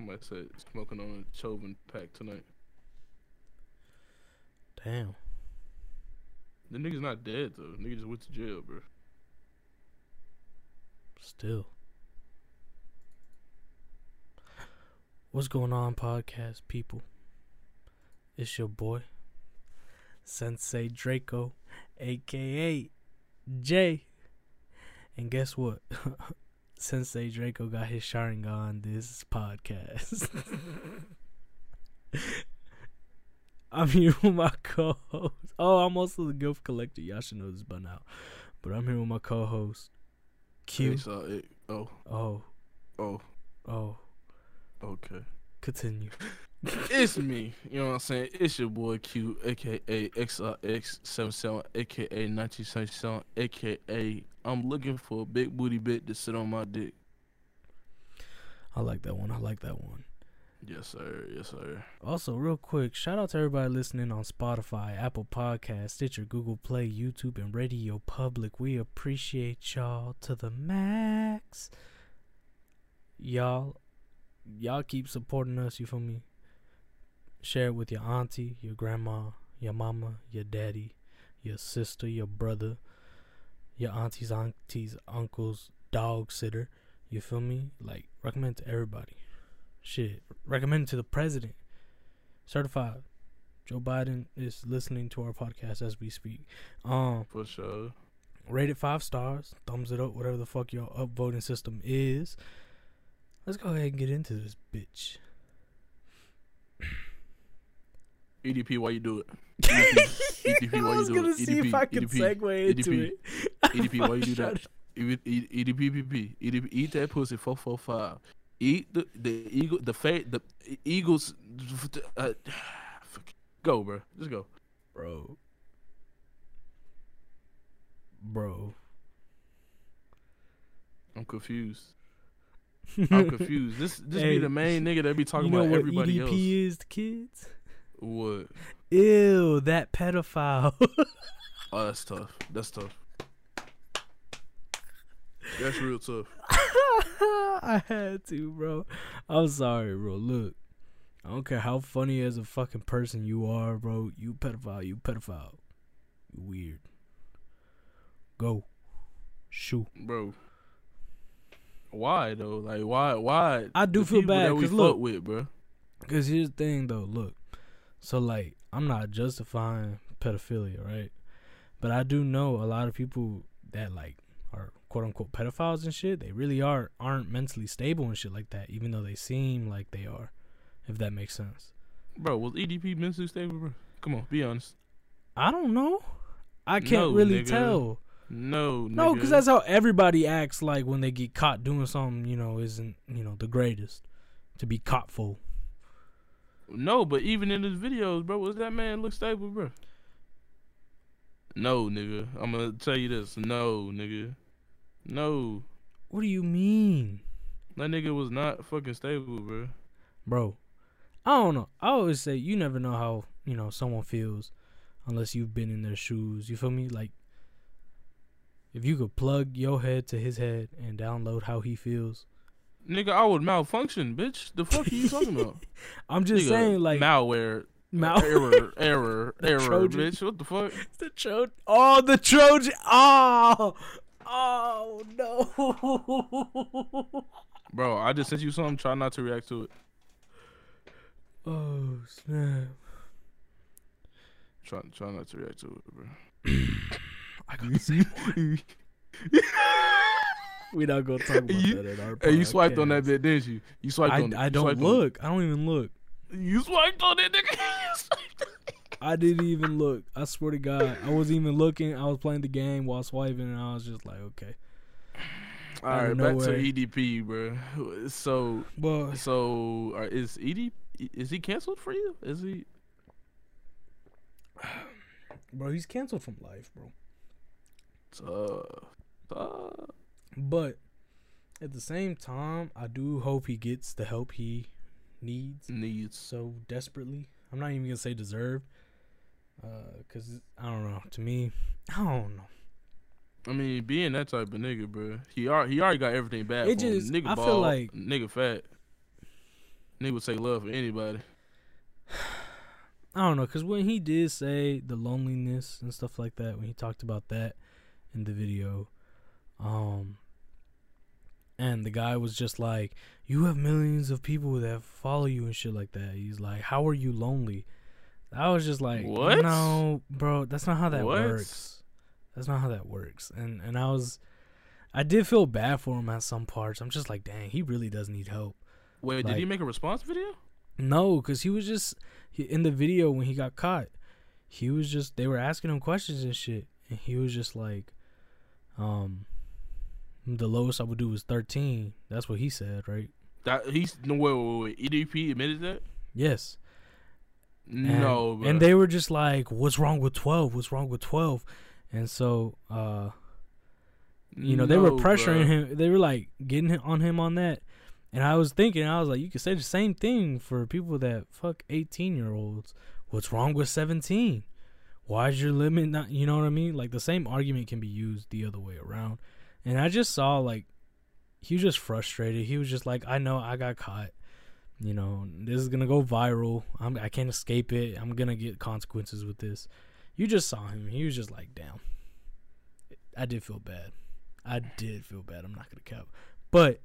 Somebody said smoking on a Chauvin pack tonight. Damn. The nigga's not dead though. Nigga just went to jail, bro. Still. What's going on, podcast people? It's your boy, Sensei Draco, aka Jay. And guess what? Sensei Draco got his Sharingan on this podcast. I'm here with my co-host. Oh, I'm also the gift collector. Y'all should know this by now. But I'm here with my co-host, Q. Hey, so it, oh, Oh, oh, oh. okay. Continue. it's me. You know what I'm saying? It's your boy Q, aka XRX77, aka 1977, aka I'm looking for a big booty bit to sit on my dick. I like that one. I like that one. Yes, sir. Yes, sir. Also, real quick, shout out to everybody listening on Spotify, Apple Podcasts, Stitcher, Google Play, YouTube, and Radio Public. We appreciate y'all to the max. Y'all, y'all keep supporting us. You feel me? Share it with your auntie, your grandma, your mama, your daddy, your sister, your brother, your aunties, aunties, uncles, dog sitter. You feel me? Like recommend to everybody. Shit, recommend to the president. Certified. Joe Biden is listening to our podcast as we speak. Um, For sure. rate it five stars, thumbs it up, whatever the fuck your upvoting system is. Let's go ahead and get into this bitch. EDP, why you do it? EDP, EDP why I was you do it? EDP, EDP, segue into EDP, it. EDP, why you do that? E- E- EDPPP, EDP, eat that pussy four four five. Eat the the eagle the fa- the Eagles. Uh, go, bro. Just go. bro. Bro. I'm confused. I'm confused. This this Hey, be the main nigga that be talking you know about what everybody EDP else. is to kids? What? Ew, that pedophile. Oh, that's tough. That's tough. That's real tough. I had to, bro. I'm sorry, bro. Look, I don't care how funny as a fucking person you are, bro. You pedophile. You pedophile. You weird. Go. Shoot. bro. Why though? Like why? Why? I do feel bad, that we 'cause fuck look- with, bro. Cause here's the thing, though. Look, so like, I'm not justifying pedophilia, right? But I do know a lot of people that like are quote unquote pedophiles and shit. They really are aren't mentally stable and shit like that, even though they seem like they are. If that makes sense. Bro, was EDP mentally stable, bro? Come on, be honest. I don't know. I can't No, really nigga. tell. No, No, because that's how everybody acts like when they get caught doing something, you know, isn't, you know, the greatest to be caught for. No. But even in his videos, bro, was that man look stable, bro? No, nigga. I'm gonna tell you this. No, nigga. No, What do you mean? that nigga was not fucking stable, bro. Bro, I don't know. I always say you never know how, you know, someone feels unless you've been in their shoes. You feel me? Like, if you could plug your head to his head and download how he feels. Nigga, I would malfunction, bitch. The fuck are you talking about? I'm just Nigga, saying, like, malware, malware, error, error, error, Trojan. bitch. What the fuck? the Trojan. Oh, the Trojan. Oh, oh no. Bro, I just sent you something. Try not to react to it. oh snap! Try, try not to react to it, bro. I got the same one. We not gonna talk about You- that in our. Place. Hey, you swiped on that podcast. bit, didn't you? You swiped I, on. I don't swiped on look. I don't even look. You swiped on it, nigga. You swiped on it. I didn't even look. I swear to God, I wasn't even looking. I was playing the game while swiping, and I was just like, okay. All right, back to EDP, bro. So, Well, so uh, is EDP? Is he canceled for you? Is he? bro, he's canceled from life, bro. Uh, uh, But at the same time, I do hope he gets the help he needs needs. so desperately. I'm not even gonna say deserve, uh, cause I don't know. To me, I don't know. I mean, being that type of nigga, bro. He already he already got everything bad. It for him. just- nigga I feel like- nigga fat. Nigga would say love for anybody. I don't know, cause when he did say the loneliness and stuff like that, when he talked about that in the video, um, and the guy was just like, "You have millions of people that follow you and shit like that." He's like, "How are you lonely?" I was just like, What? No, bro, that's not how that What? works. That's not how that works." And and I was, I did feel bad for him at some parts. I'm just like, dang, he really does need help. Wait, did he make a response video? No, because he was just he, in the video when he got caught. He was just they were asking him questions and shit, and he was just like, um, the lowest I would do was thirteen. That's what he said, right? That he's no wait, wait, wait. EDP admitted that? Yes. And, no, bro. and they were just like, "What's wrong with twelve? What's wrong with 12? And so, uh, you know, they were pressuring bruh. him. They were like getting on him on that. And I was thinking, I was like, you could say the same thing for people that fuck 18 year olds. What's wrong with 17? Why is your limit not, you know what I mean? Like the same argument can be used the other way around. And I just saw like, he was just frustrated. He was just like, I know I got caught. You know, this is gonna go viral. I'm, I can't escape it. I'm gonna get consequences with this. You just saw him. He was just like, damn. I did feel bad. I did feel bad. I'm not gonna cap, but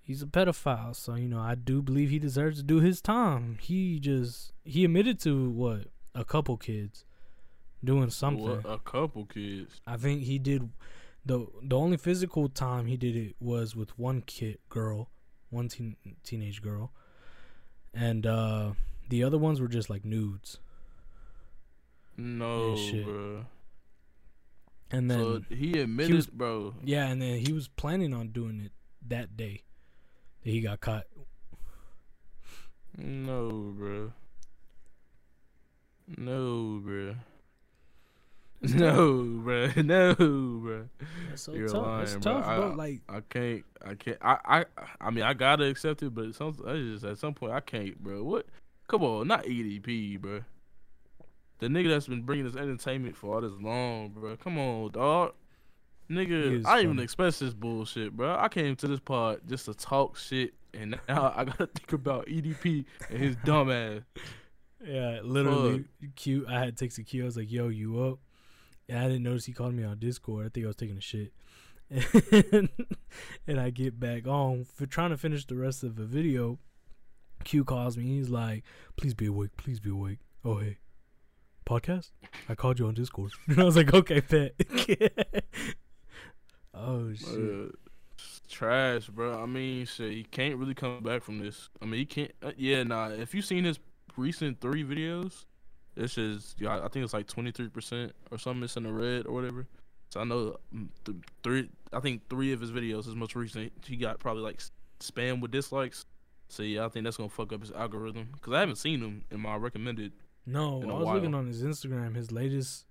he's a pedophile, so you know I do believe he deserves to do his time. He just he admitted to what a couple kids doing something. What, a couple kids. I think he did the the only physical time he did it was with one kid girl, one teen, teenage girl, and uh the other ones were just like nudes. No, bro. And then so he admitted, was- bro. yeah, and then he was planning on doing it that day that he got caught. No, bro. No, bro. No, bro. No, bro. That's so You're tough. lying, It's bro. tough, I- bro. Like I can't. I can't. I. I. I mean, I gotta accept it, but some. I just at some point I can't, bro. What? Come on, not EDP, bro. The nigga that's been bringing us entertainment for all this long, bro. Come on, dog. Nigga, I didn't even expect this bullshit, bro. I came to this pod just to talk shit, and now I gotta think about EDP and his dumb ass. Yeah, literally Q. I had texted Q. I was like, "Yo, you up?" And I didn't notice he called me on Discord. I think I was taking a shit. And, and I get back on for trying to finish the rest of the video. Q calls me. He's like, "Please be awake. Please be awake." Oh hey, podcast. I called you on Discord. And I was like, "Okay, bet." oh shit. Uh, trash, bro. I mean, shit, he can't really come back from this. I mean, he can't. Uh, yeah, nah. If you've seen his recent three videos, this is yeah. I think it's like twenty three percent or something. It's in the red or whatever. So I know mm, th- three. I think three of his videos, his most recent, he got probably like spam with dislikes. So yeah, I think that's gonna fuck up his algorithm because I haven't seen him in my recommended. No, I was looking on his Instagram. His latest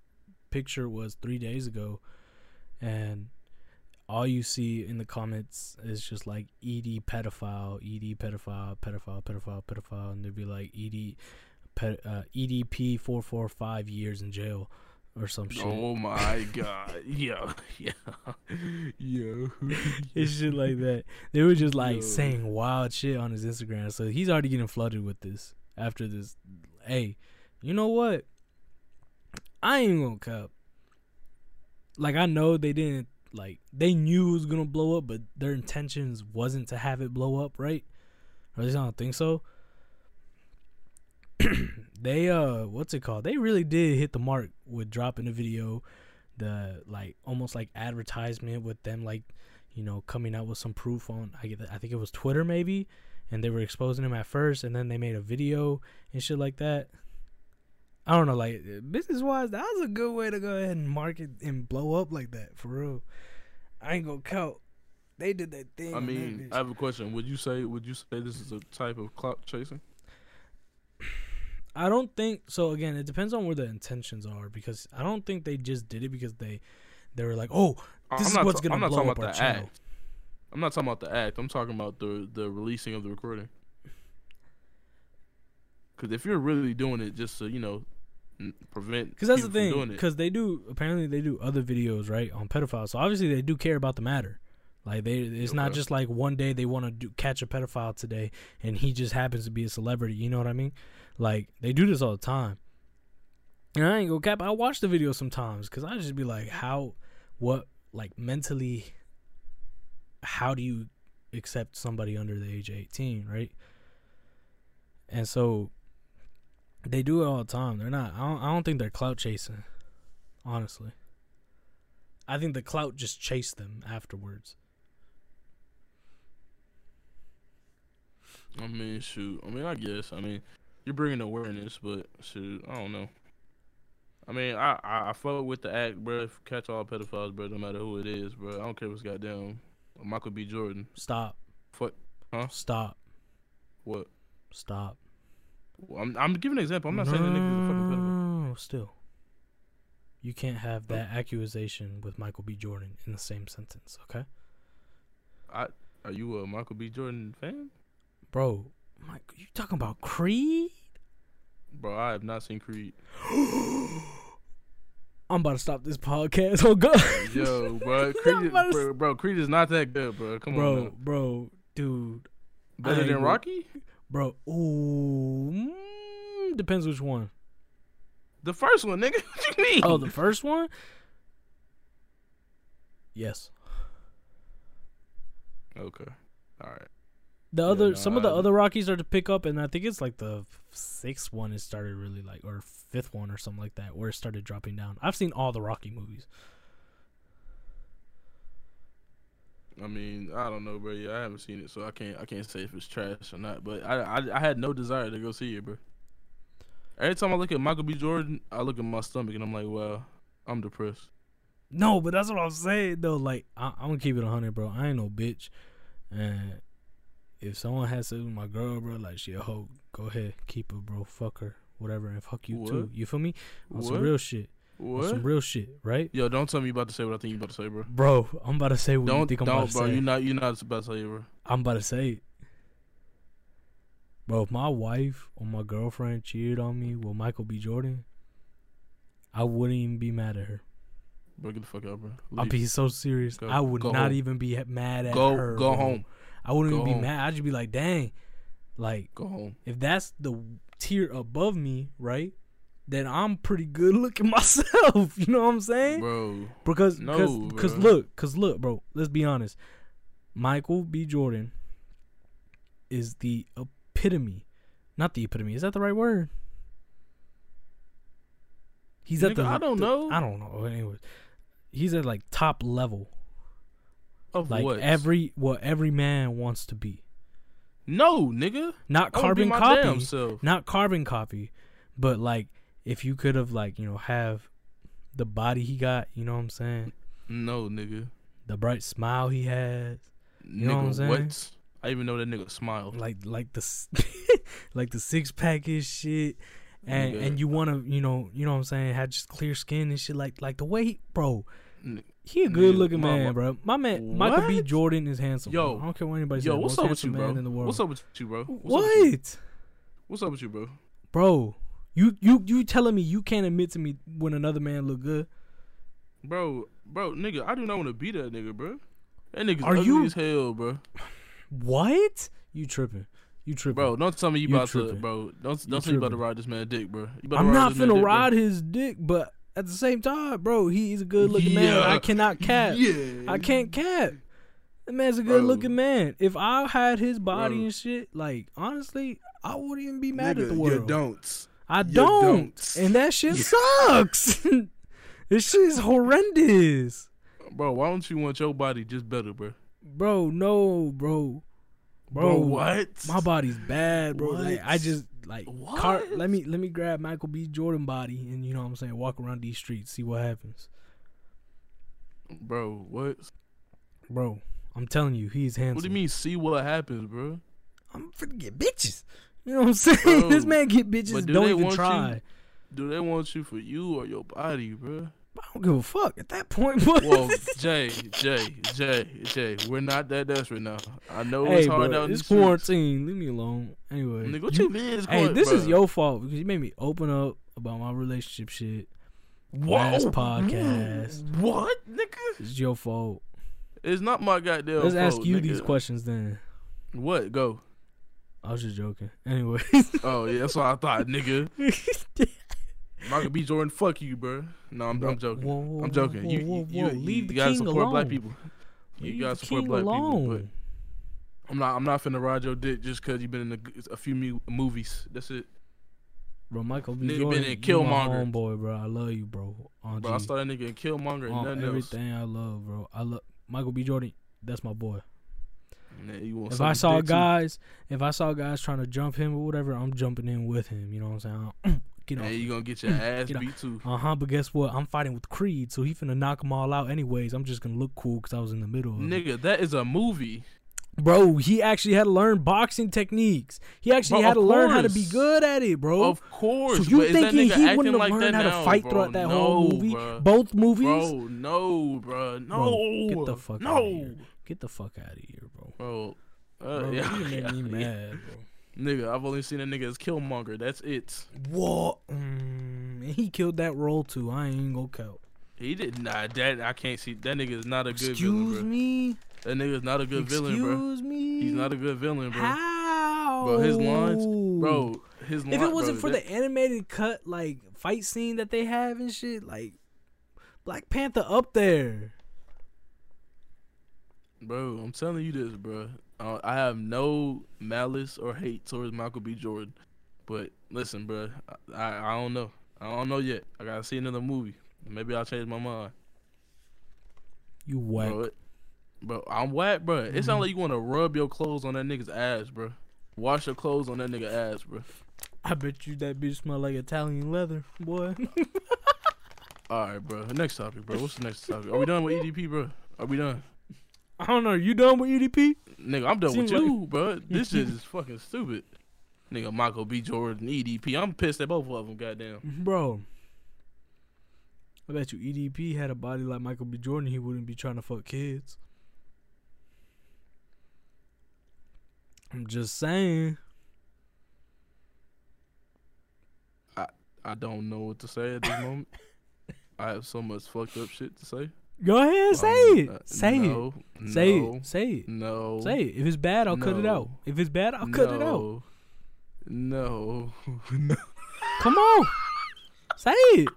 picture was three days ago, and all you see in the comments is just like ED pedophile, ED pedophile, pedophile, pedophile, pedophile, and they'd be like ED, ped, uh, EDP four four five years in jail or some shit. Oh my god, yo, yo, yo. It's shit like that. They were just like Yo. saying wild shit on his Instagram. So he's already getting flooded with this after this. Hey, you know what? I ain't gonna cup. Like I know they didn't like they knew it was gonna blow up, but their intentions wasn't to have it blow up, right? Or at least I don't think so. they uh what's it called? They really did hit the mark with dropping the video, the like almost like advertisement with them like you know coming out with some proof on I get I think it was Twitter maybe, and they were exposing him at first, and then they made a video and shit like that. I don't know, like business wise, that was a good way to go ahead and market and blow up like that for real. I ain't gonna count. They did that thing. I mean. I have a question. Would you say would you say this is a type of clout chasing? I don't think so. Again, it depends on where the intentions are because I don't think they just did it because they they were like, oh, This I'm is what's ta- gonna I'm not blow talking up about our the channel. act. I'm not talking about the act. I'm talking about the the releasing of the recording. Because if you're really doing it just to you know prevent because that's the thing. Because they do apparently they do other videos right on pedophiles, so obviously they do care about the matter. Like they, it's not just like one day they want to do, catch a pedophile today, and he just happens to be a celebrity. You know what I mean? Like they do this all the time. And I ain't gonna cap. I watch the video sometimes because I just be like, how, what, like mentally, how do you accept somebody under the age of eighteen, right? And so they do it all the time. They're not. I don't, I don't think they're clout chasing. Honestly, I think the clout just chased them afterwards. I mean, shoot. I mean, I guess. I mean, you're bringing awareness, but shoot, I don't know. I mean, I I, I fuck with the act, bro. Catch all pedophiles, bro. No matter who it is, bro. I don't care if it's goddamn Michael B. Jordan. Stop. Fuck. Huh? Stop. What? Stop. Well, I'm I'm giving an example. I'm not saying the nigga's a fucking pedophile. No, still. You can't have that accusation with Michael B. Jordan in the same sentence, okay? I Are you a Michael B. Jordan fan? Bro, Mike, you talking about Creed? Bro, I have not seen Creed. I'm about to stop this podcast. Oh God, Yo, bro, Creed, is, bro, bro, Creed is not that good, bro. Come on, bro, bro, dude, better than Rocky. bro. Ooh, mm, depends which one. The first one, nigga. What you mean? Oh, the first one. Yes. okay, all right. The Yeah, other, no, some of the other Rockies are to pick up, and I think it's like the sixth one it started really like, or fifth one or something like that, where it started dropping down. I've seen all the Rocky movies. I mean, I don't know, bro. Yeah, I haven't seen it, so I can't I can't say if it's trash or not. But I I, I had no desire to go see it, bro. Every time I look at Michael B. Jordan, I look at my stomach and I'm like, wow, I'm depressed. No, but that's what I'm saying though. Like I, I'm gonna keep it hundred, bro. I ain't no bitch, and if someone has sex with my girl, bro, like she a hoe, go ahead, keep her, bro. Fuck her, whatever, and fuck you too. You feel me? On some real shit. What? On some real shit, right? Yo, don't tell me you about to say what I think you about to say, bro. Bro, I'm about to say what you Don't think I'm about don't, to bro. say. You not you're not about to say it, bro. I'm about to say it. Bro, if my wife or my girlfriend cheated on me with Michael B. Jordan, I wouldn't even be mad at her. Bro, get the fuck out, bro. I'll Leave. be so serious. Go- I would not home. even be mad at go her. go bro. home. I wouldn't Go even be home. mad. I'd just be like, dang. Like, Go home. if that's the tier above me, right? Then I'm pretty good looking myself. You know what I'm saying? Bro. Because No, cause, cause look, cause look, bro. Let's be honest. Michael B. Jordan is the epitome, not the epitome. Is that the right word? He's at the. I don't the- know. I don't know. Anyways, he's at like top level, Of like what? every what every man wants to be. No, nigga. Not carbon copy, not carbon copy, but like if you could have like you know have the body he got, you know what I'm saying? No, nigga. The bright smile he has. nigga, know what I'm saying? I even know that nigga smile. like like the like the six pack is shit and Nigga. and you want to you know you know what I'm saying had just clear skin and shit like like the way he, bro N- he a good looking man bro my man Michael B Jordan is handsome Yo. bro. I don't care what anybody says. Yo, what's up with you, bro? in the world What's up with you, bro? What's what Up with you? What's up with you, bro? bro you you you telling me you can't admit to me when another man look good Bro, bro, nigga, I do not want to be that nigga, bro. That nigga's Are ugly you- as hell, bro. what you tripping you tripping Bro, don't tell me you, You about to, tripping. bro. Don't don't tell me you about to ride this man dick, bro. You I'm not finna dick, bro. ride his dick but at the same time bro he's a good looking man I cannot cap Yeah, I can't cap. That man's a good Bro. looking man. If I had his body Bro. and shit, like honestly, I wouldn't even be mad at the world. You don't. I don't. don't. And that shit sucks. this shit is horrendous. Bro, why don't you want your body just better, bro? Bro, no, bro. Bro, Bro, what? My body's bad, bro. Like, I just like car, let me let me grab Michael B. Jordan body and you know what I'm saying, walk around these streets, see what happens. Bro, what? Bro, I'm telling you, he's handsome. What do you mean? See what happens, bro? I'm finna get bitches. You know what I'm saying? Bro, this man get bitches. but do Don't they even want try. you? Do they want you for you or your body, bro? I don't give a fuck at that point. But Well, Jay, Jay, Jay, Jay, we're not that desperate now. I know hey, it's hard bro, out in it's the streets. quarantine. Leave me alone. Anyway, Nigga, what you, mean? Hey, this is your fault because you made me open up about my relationship shit. last podcast. What, nigga? It's your fault. It's not my goddamn. Let's ask fault, you nigga. these questions then. What? Go. I was just joking. Anyway. Oh yeah, that's what I thought, nigga. Michael B. Jordan, fuck you, bro. No, I'm, I'm joking. Whoa, whoa, I'm joking. whoa, you, you, you, you, Leave the gotta king support alone. black people. You Leave gotta the support black people, alone. I'm not. I'm not finna ride your dick just cause you've been in a, a few mu- movies. That's it, Bro, Michael B. Nigga been Jordan, in you my Killmonger. homeboy, bro. I love you, bro. On, bro. I G. saw that nigga in Killmonger and on nothing else. everything I love, bro. I love Michael B. Jordan. That's my boy. Nah, If I saw dick, too. guys, if I saw guys trying to jump him or whatever, I'm jumping in with him. You know what I'm saying? Get off. Hey, you gonna get your ass Get off. beat too. Uh huh. But guess what? I'm fighting with Creed, so he finna knock them all out. Anyways, I'm just gonna look cool because I was in the middle. Of it. Nigga, that is a movie. Bro, he actually had to learn boxing techniques. He actually Bro, had to of learn how to be good at it, bro. Of course. so you thinking he wouldn't have like learned how to fight bro? throughout that no, whole movie? Bro. Both movies? Bro, no, bro, no. Get the fuck no. outta here. Get the fuck out of here, bro. Bro, uh, Bro, yeah, you yeah, me yeah. mad, bro. Nigga, I've only seen a nigga as Killmonger. That's it. What? Mm, he killed that role too. I ain't gonna count. He did not. That I can't see. That nigga is not a good Excuse villain, bro. me. That nigga is not a good Excuse villain, bro. Excuse me. He's not a good villain, bro. How? Bro, his lines, Bro, his If it wasn't bro, for that- the animated cut, like fight scene that they have and shit, like Black Panther up there. Bro, I'm telling you this, bro. Uh, I have no malice or hate towards Michael B. Jordan, but listen, bro. I, I don't know. I don't know yet. I gotta see another movie. Maybe I'll change my mind. You whack. Bro, it- bro, I'm whack, bro. It Mhm. sounds like you want to rub your clothes on that nigga's ass, bro. Wash your clothes on that nigga ass, bro. I bet you that bitch smell like Italian leather, boy. All right, bro. Next topic, bro. What's the next topic? Are we done with EDP, bro? Are we done? I don't know. Are You done with EDP? Nigga, I'm done Seems with like- you, bro. This shit is fucking stupid. Nigga, Michael B. Jordan, EDP. I'm pissed at both of them, goddamn. Bro. I bet you EDP had a body like Michael B. Jordan, he wouldn't be trying to fuck kids. I'm just saying. I I don't know what to say at this moment. I have so much fucked up shit to say. Go ahead, say Um, it. uh, say no, it. Say no, it. Say it. No. Say it. If it's bad, I'll cut it out. If it's bad, I'll cut it out. No. No. Come on. Say it.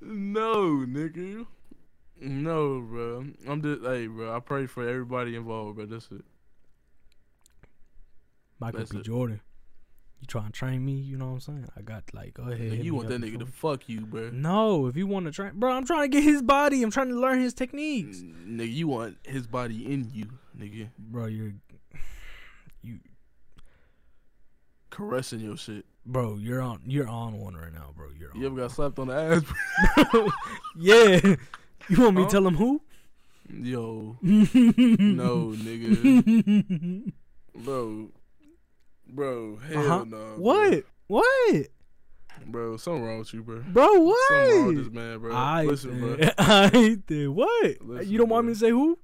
No, nigga. No, bro. I'm just, hey, bro. I pray for everybody involved, bro. That's it. Michael That's B. it. Jordan. You trying to train me? You know what I'm saying? I got like, go ahead. Nigga, you want that nigga to fuck you, bro. No, if you want to train, bro, I'm trying to get his body. I'm trying to learn his techniques. Nigga, you want his body in you, nigga. Bro, you're, you, Caressing your shit. bro, you're on, you're on one right now, bro. You're on. You ever got slapped on the ass, bro? yeah. You want me Huh? to tell him who? Yo, no, no, nigga. Bro. Bro, hell Uh-huh. no. bro. What? What? Bro, something wrong with you, bro. Bro, what? Something wrong with this man, bro. I Listen, bro. I did. What? Listen, you don't want me to say who?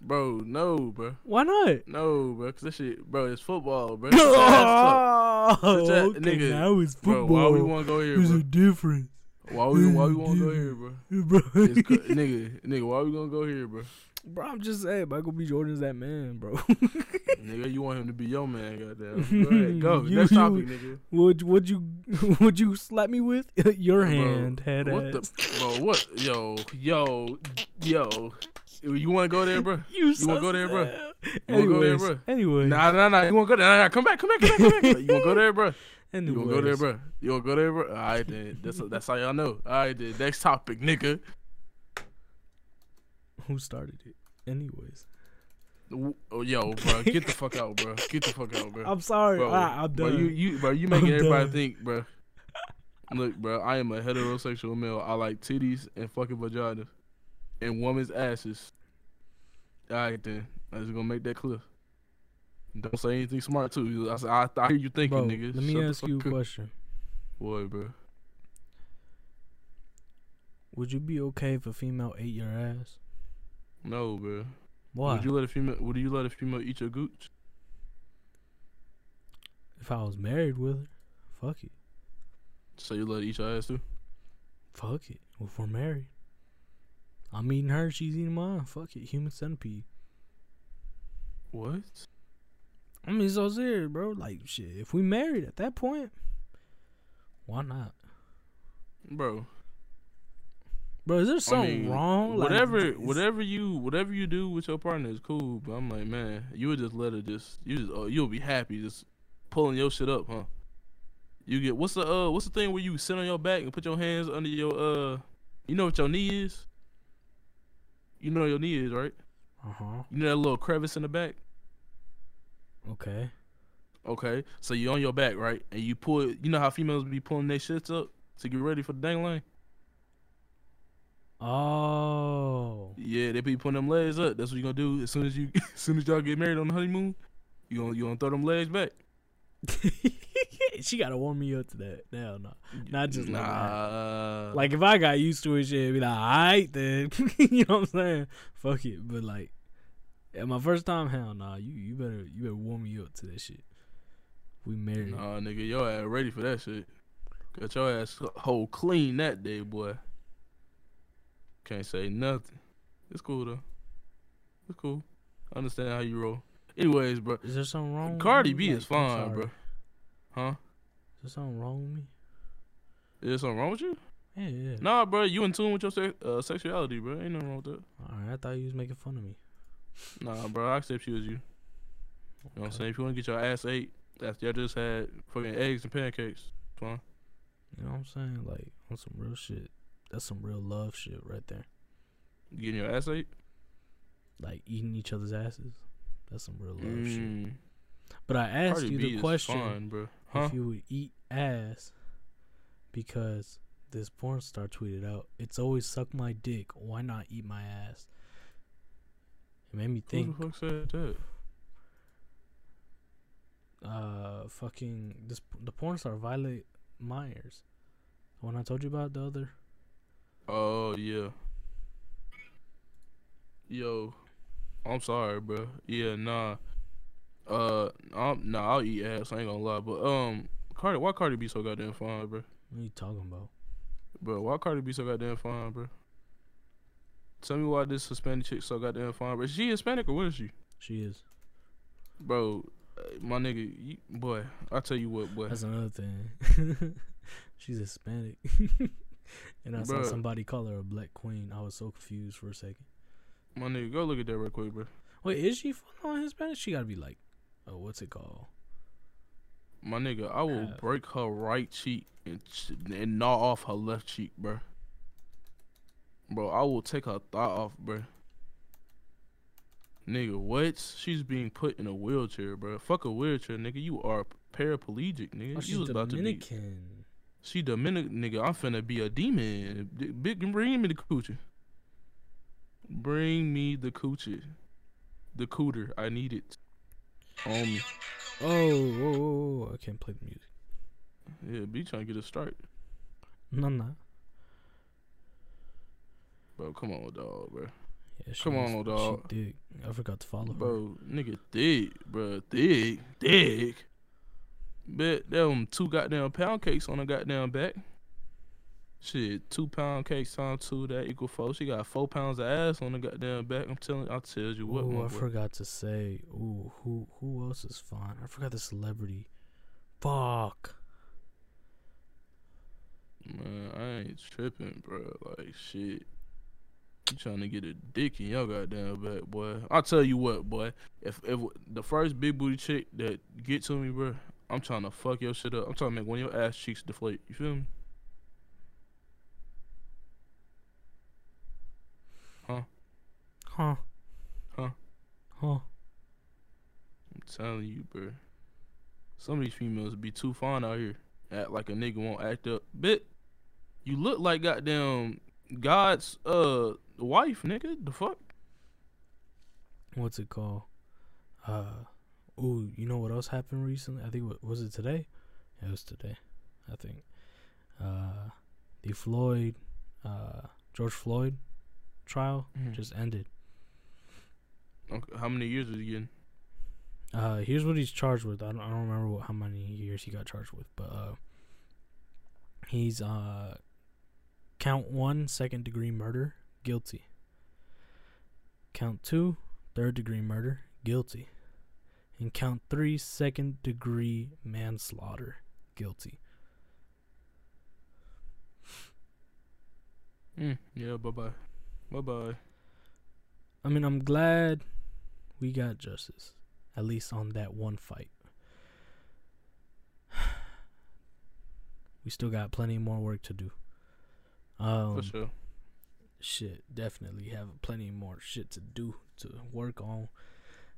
Bro, no, bro. Why not? No, bro. Cause this shit, bro, it's football, bro. Shut your ass up. Oh, okay, nigga, now it's Bro, football. why we want to go here, There's bro? a difference, Why we, why we want to go here, bro? bro. It's, nigga, nigga, why we gonna go here, bro? Bro, I'm just saying, Michael B. Jordan's that man, bro. Nigga, you want him to be your man, goddamn. Go ahead, go. You- Next you- topic, nigga. would would you would you slap me with your Bro, hand, head What ass? the, bro? What, yo, yo, yo? You want to go there, bro? You, wanna go there, bro? You wanna go there, bro? Anyway, Nah, nah, nah. You want to go there? Nah, nah, come back, come back, come back, come back. You want to go there, bro? You want to go there, bro? You want to go there, bro? All right, then. That's that's how y'all know. All right, then. Next topic, nigga. Who started it? Anyways, Oh, yo, bro, get the fuck out, bro. Get the fuck out, bro. I'm sorry. bro, I, I'm bro, done. you, you, bro, you making I'm everybody done. think, bro. Look, bro, I am a heterosexual male. I like titties and fucking vaginas and women's asses. All right, then. I just gonna make that clear. Don't say anything smart too. I, I, I hear you thinking, Bro, nigga. let me Shut ask you a up. question. Boy, bro. Would you be okay if a female ate your ass? No, bro. Why? Would you let a female? Would you let a female eat your gooch? if I was married with her, fuck it. So you let each ass too? Fuck it. If we're married, I'm eating her, she's eating mine. Fuck it, human centipede. What? I mean, so serious, bro. Like, shit, if we married at that point, why not? Bro. Bro, is there I something mean, wrong? Like, Whatever, whatever you, whatever you do with your partner is cool. But I'm like, man, you would just let her just, you just, oh, you'll be happy just pulling your shit up, huh? You get what's the uh, what's the thing where you sit on your back and put your hands under your uh, you know what your knee is? You know what your knee is, right? Uh-huh. You know that little crevice in the back. Okay. Okay, so you on your back, right? And you pull. You know how females be pulling their shits up to get ready for the dang line. Oh. Yeah, they be putting them legs up. That's what you gonna do as soon as you, as soon as y'all get married on the honeymoon. You gonna you gonna throw them legs back? she gotta warm me up to that. Hell no. Not just like nah. Like if I got used to it, shit, be like, alright then. you know what I'm saying? Fuck it. But like, at my first time, hell nah. You you better you better warm me up to that shit. We married. Nah, nigga, your ass ready for that shit. Got your ass whole clean that day, boy. Can't say nothing. It's cool though. It's cool. I understand how you roll. Anyways, bro. Is there something wrong? with Cardi? B is fine, bro. Huh? Is there something wrong with me? Is there something wrong with you? Yeah, yeah. Nah, bro. You in tune with your se- uh, sexuality, bro. Ain't nothing wrong with that. Alright, I thought you was making fun of me. Nah, bro. I accept you as you. You know what I'm saying? If you want to get your ass ate after y'all just had fucking eggs and pancakes, fine. You know what I'm saying? Like on some real shit. That's some real love shit right there. You getting your ass ate? Like eating each other's asses. That's some real love shit. Mm. But I asked Cardi you B the question bro. Huh? if you would eat ass because this porn star tweeted out, "It's always suck my dick. Why not eat my ass?" It made me think. Who the fuck said that? Uh, fucking this the porn star Violet Myers, the one I told you about the other. Oh yeah. Yo, I'm sorry, bro. Yeah, nah. Uh, I'm, nah, I'll eat ass. I ain't gonna lie, but um, Cardi, why Cardi be so goddamn fine, bro? What are you talking about? Bro, why Cardi be so goddamn fine, bro? Tell me why this Hispanic chick so goddamn fine, bro. Is she Hispanic or what is she? She is. Bro, uh, my nigga, you, boy, I tell you what, boy. That's another thing. She's Hispanic. and I saw somebody call her a black queen. I was so confused for a second. My nigga, go look at that real quick, bro. Wait, is she full on Hispanic? She gotta be like, oh, what's it called? My nigga, I will Uh, break her right cheek and and gnaw off her left cheek, bro. Bro, I will take her thigh off, bro. Nigga, what? She's being put in a wheelchair, bro. Fuck a wheelchair, nigga. You are paraplegic, nigga. Oh, you was about to be. She Dominican, nigga. I'm finna be a demon. Big, bring me the coochie. Bring me the coochie. The cooter. I need it. On me. Oh, oh, oh, I can't play the music. Yeah, B trying to get a start. No, no. Bro, come on, dog, bro. Yeah, Come is- on, dog. I forgot to follow her. Bro, nigga thick, bro. Thick. Thick. Bet them two goddamn pound cakes on the goddamn back. Shit, two pound cakes times two, that equal four. She got four pounds of ass on the goddamn back. I'm telling I tell you what, Ooh, I forgot to say. Ooh, who who else is fine? I forgot the celebrity. Fuck. Man, I ain't tripping, bro. Like shit. You trying to get a dick in your goddamn back, boy. I'll tell you what, boy. If if the first big booty chick that get to me, bro, I'm trying to fuck your shit up. I'm trying to make one of your ass cheeks deflate. You feel me? Huh. Huh. Huh. Huh? I'm telling you, bro. Some of these females be too fine out here. Act like a nigga won't act up. Bit, you look like goddamn God's uh wife, nigga. The fuck? What's it called? Uh. Ooh, you know what else happened recently? I think wa- was it today? Yeah, it was today. I think. Uh, the Floyd, uh, George Floyd trial Mhm. just ended. Okay, how many years is he getting? Uh, here's what he's charged with. I don't, I don't remember what, how many years he got charged with, but uh, he's uh, count one, second degree murder, guilty. Count two, third degree murder, guilty. And count three, second degree manslaughter, guilty. Mm, yeah. Bye bye. Bye bye. I mean, I'm glad we got justice, at least on that one fight. We still got plenty more work to do. Um, For sure. shit, definitely have plenty more shit to do to work on,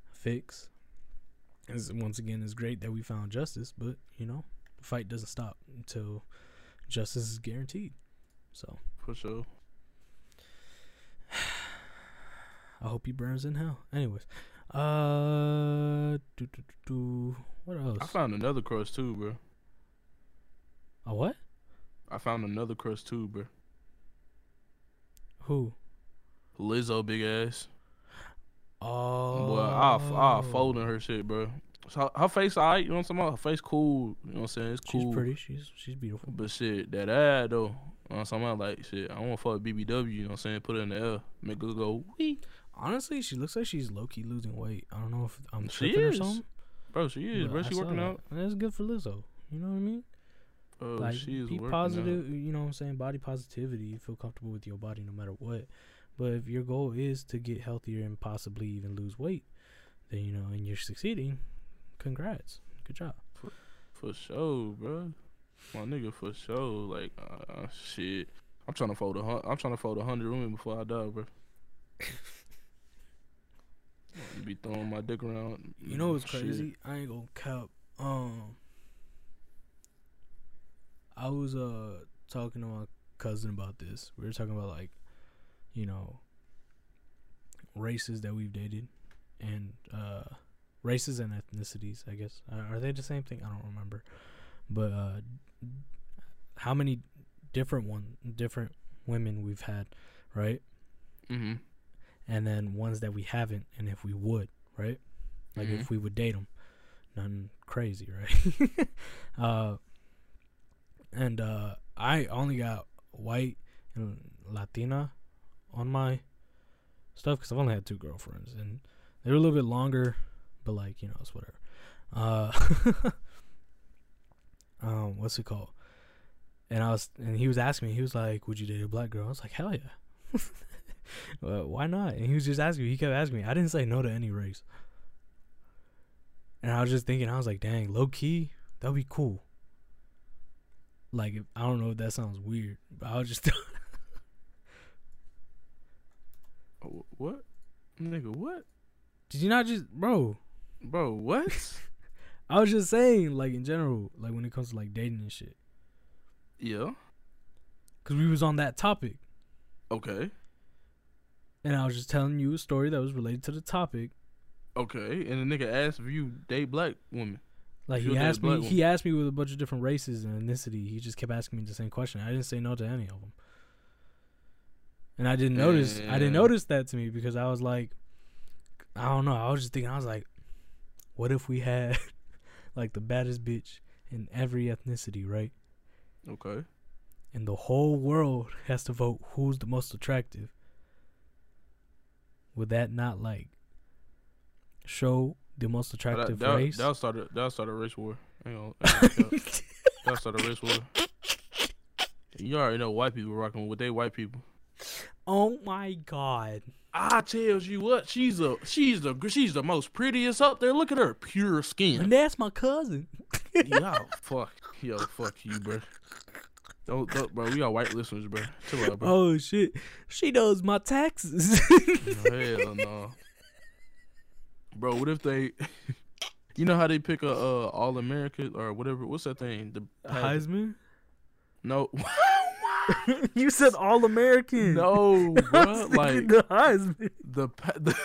fix. Once again, it's great that we found justice, but you know, the fight doesn't stop until justice is guaranteed. So For sure. I hope he burns in hell. Anyways, uh, do, do, do, do. what else? I found another crust too, bro. A what? I found another crust too, bro. Who? Lizzo, big ass. Oh, Boy, I'll, I'll fold in her shit, bro. So her face, alright, you know what I'm talking about? Her face cool, you know what I'm saying? It's cool. She's pretty. She's she's beautiful. But shit, that ad though, you know what I'm talking about? Like, shit, I want to fuck BBW, you know what I'm saying? Put it in the air, make her go, wee. Honestly, she looks like she's low key losing weight. I don't know if I'm She tripping or is. something. Bro, she is, but bro. She working that. out. And that's good for Lizzo. You know what I mean? Bro, like, she is be positive. You know what I'm saying? Body positivity. You feel comfortable with your body no matter what. But if your goal is to get healthier and possibly even lose weight, then you know, and you're succeeding, congrats. Good job. out. For sure, bro. My nigga, for sure. Like, uh, shit. I'm trying to fold a hun- I'm trying to fold a hundred women before I die, bro. be throwing my dick around. You know what's Shit. crazy? I ain't gonna cap. Um, I was uh talking to my cousin about this. We were talking about like, you know, races that we've dated, and uh, races and ethnicities. I guess uh, are they the same thing? I don't remember, but uh, how many different one different women we've had, right? Mm-hmm. and then ones that we haven't, and if we would, right? Like Mhm. if we would date them, nothing crazy, right? uh, and uh, I only got white and Latina on my stuff because I've only had two girlfriends, and they were a little bit longer, but like you know, it's whatever. Uh, um, what's it called? And I was, and he was asking me, he was like, "Would you date a black girl?" I was like, "Hell yeah." well, why not? And he was just asking me. He kept asking me. I didn't say no to any race. And I was just thinking, I was like, dang, low key, that'd be cool. Like, if, I don't know if that sounds weird, but I was just, Oh, what? Nigga, what? did you not just, bro? Bro, what? I was just saying, like in general, like when it comes to like dating and shit, yeah. because we was on that topic, Okay. and I was just telling you a story that was related to the topic. Okay. And the nigga asked if you date black women. Like he asked me, he woman. asked me with a bunch of different races and ethnicity. He just kept asking me the same question. I didn't say no to any of them, and I didn't notice. I didn't notice that to me because I was like, I don't know. I was just thinking. I was like, what if we had like the baddest bitch in every ethnicity, right? Okay. And the whole world has to vote who's the most attractive. Would that not like show the most attractive that, race? that'll start a that'll start a race war. Hang on. That'll that'll start a race war. You already know white people rocking with they white people. Oh my god. I tells you what, she's a she's the she's the most prettiest up there. Look at her pure skin. And that's my cousin. yo, fuck, yo, fuck you, bro. Don't, don't, bro. We got white listeners, bro. Chill out, bro. Oh shit. She knows my taxes. Hell no, bro. What if they? You know how they pick a uh, all America or whatever? What's that thing? The Heisman? No, you said all American. no, bro. Like the Heisman. the pa- the,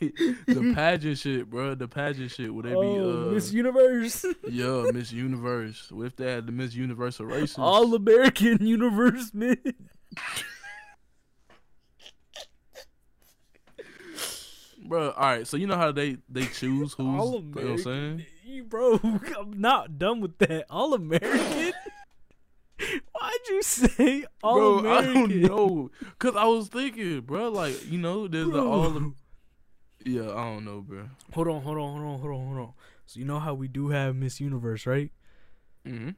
the pageant shit, bro. The pageant shit. Would they Oh, be uh, Miss Universe. yeah, Miss Universe? What if they had the Miss Universe of races? all American Universe man. bro. All right, so you know how they they choose who's you know what I'm saying? You- Bro, I'm not done with that. All American? You say all bro? I don't know, cause I was thinking, bro, like you know, there's the all. Yeah, I don't know, bro. Hold on, hold on, hold on, hold on, hold on. So you know how we do have Miss Universe, right? Mm-hmm.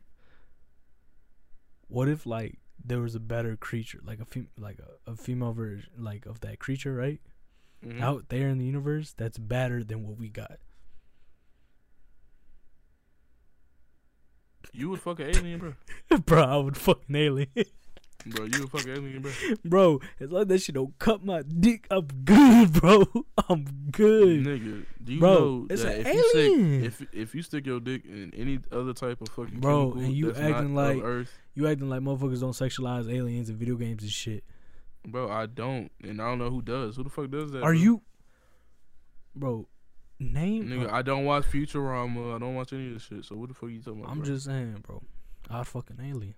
What if like there was a better creature, like a fem- like a, a female version, like of that creature, right? Mm-hmm. Out there in the universe, that's better than what we got. You would fuck an alien, bro. bro, I would fucking alien. Bro, you would fuck an alien, bro. bro, as long as that shit don't cut my dick, I'm good, bro. I'm good. Nigga, do you Bro, know it's that an if you alien. stick if if you stick your dick in any other type of fucking Bro, and you acting like- Earth, You acting like motherfuckers don't sexualize aliens in video games and shit. bro, I don't, and I don't know who does. Who the fuck does that? Are bro? you, bro? Name. Nigga, I don't watch Futurama. I don't watch any of this shit. So what the fuck are you talking about? I'm bro? just saying, bro. I'd fucking alien.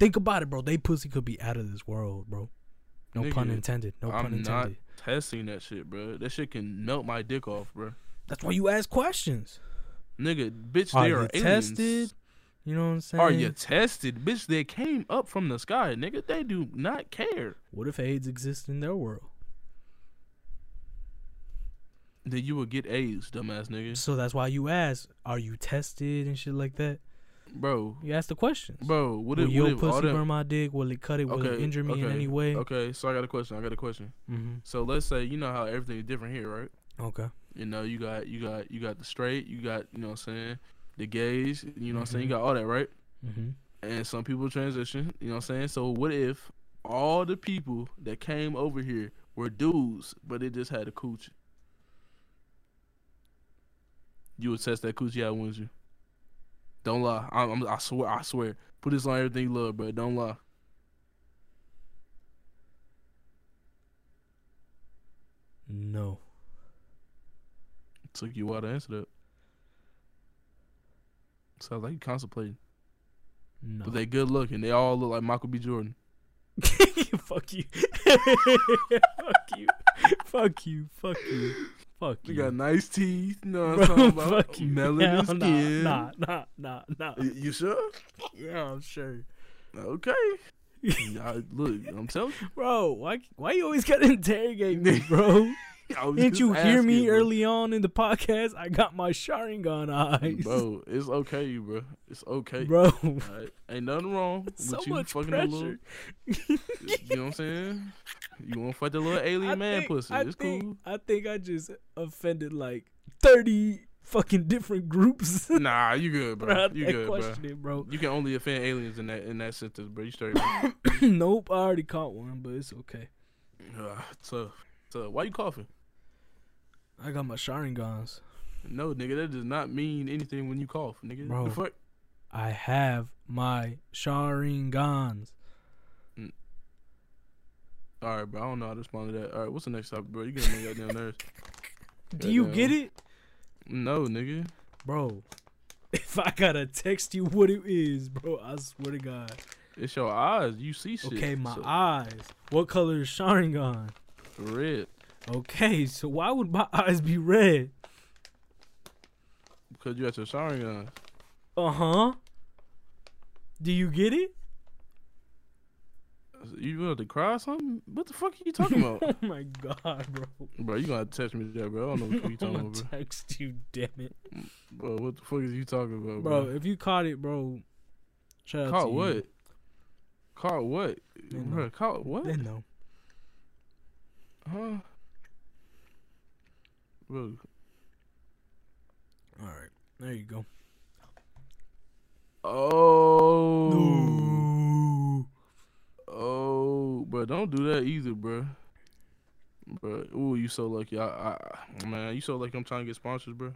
Think about it, bro. They pussy could be out of this world, bro. No pun intended. No I'm pun not- intended. testing that shit, bro. That shit can melt my dick off, bro. That's why you ask questions. Nigga, bitch, Are they are aliens. tested? You know what I'm saying? Are you tested, bitch? They came up from the sky, nigga. They do not care. What if AIDS exists in their world? Then you would get AIDS, dumbass nigga. So that's why you ask, are you tested and shit like that? Bro, You ask the questions. bro, what Will if, your what if all pussy burn my dick? Will it cut it? Will it Okay, injure me in okay, any way? Okay, so I got a question. I got a question. Mm-hmm. So let's say you know how everything is different here, right? Okay. You know, you got you got you got the straight, you got you know what I'm saying, the gays, you know what I'm saying, you got all that, right? Mm-hmm. And some people transition, you know what I'm saying? So what if all the people that came over here were dudes, but they just had a coochie? You would test that coochie out, wouldn't you? Don't lie. I, I'm, I swear. I swear. Put this on everything you love, bro. Don't lie. No. Took you a while to answer that. Sounds like you contemplating. No. But they good looking. They all look like Michael B. Jordan. Fuck you. Fuck you. Fuck you. Fuck you. Fuck You you. got nice teeth. You know what Bro, I'm talking about? fuck you. Melanin Hell skin. Nah, nah, nah, nah. Y- You sure? Yeah, I'm sure. Okay. Nah, look, I'm telling Bro, why why you always gotta interrogate me, bro? you. I was Didn't you hear me early on in the podcast? I got my Sharingan eyes. Bro, it's okay, bro. It's okay. Bro. Alright? Ain't nothing wrong with So you fucking a little. You know what I'm saying? You want to fight the little alien I man think- pussy? I it's think, cool. I think I just offended like thirty fucking different groups. Nah, you good, bro. you good, bro. question, bro. You can only offend aliens in that in that sentence, bro. You straight. nope, I already caught one, but it's okay. uh, tough. Tough. Why you coughing? I got my Sharingans. No, nigga, that does not mean anything when you cough, nigga. Bro. The fuck? I have my Sharingans. Mm. All right, bro. I don't know how to respond to that. All right, what's the next topic, bro? You getting my goddamn nerves. Do you get it? No, nigga. Bro, if I gotta text you what it is, bro, I swear to God. It's your eyes. You see shit. Okay, my so- eyes. What color is Sharingan? Red. Okay, so why would my eyes be red? Because you got your Sharingan. Uh huh. Do you get it? You want to cry or something? What the fuck are you talking about? oh my god, bro. bro, you gonna text me that, bro. I don't know what you talking about, bro. text you, damn it, Bro, what the fuck is you talking about, bro. bro? If you caught it, bro, shout out Caught you. what? Caught what? Then Bro, no. caught what? Then no. Huh? All right, there you go. oh, No. oh, bro, don't do that either, bro. Bro, ooh, you so lucky. I, I, man, you so lucky. I'm trying to get sponsors, bro.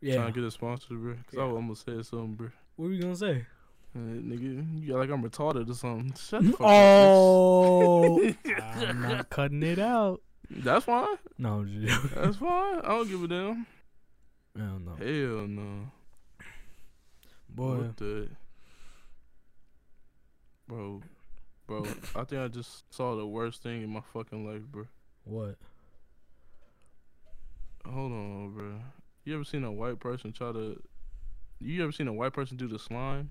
Yeah. Trying to get a sponsor, bro. Cause Yeah. I almost said something, bro. What were you gonna say? Uh, nigga, you got like I'm retarded or something. Shut the fuck up. Oh, I'm not cutting it out. That's fine. No. That's fine. I don't give a damn. Hell don't Hell no. boy. What the? Bro, bro, I think I just saw the worst thing in my fucking life, bro. What? Hold on, bro. You ever seen a white person try to? You ever seen a white person do the slime?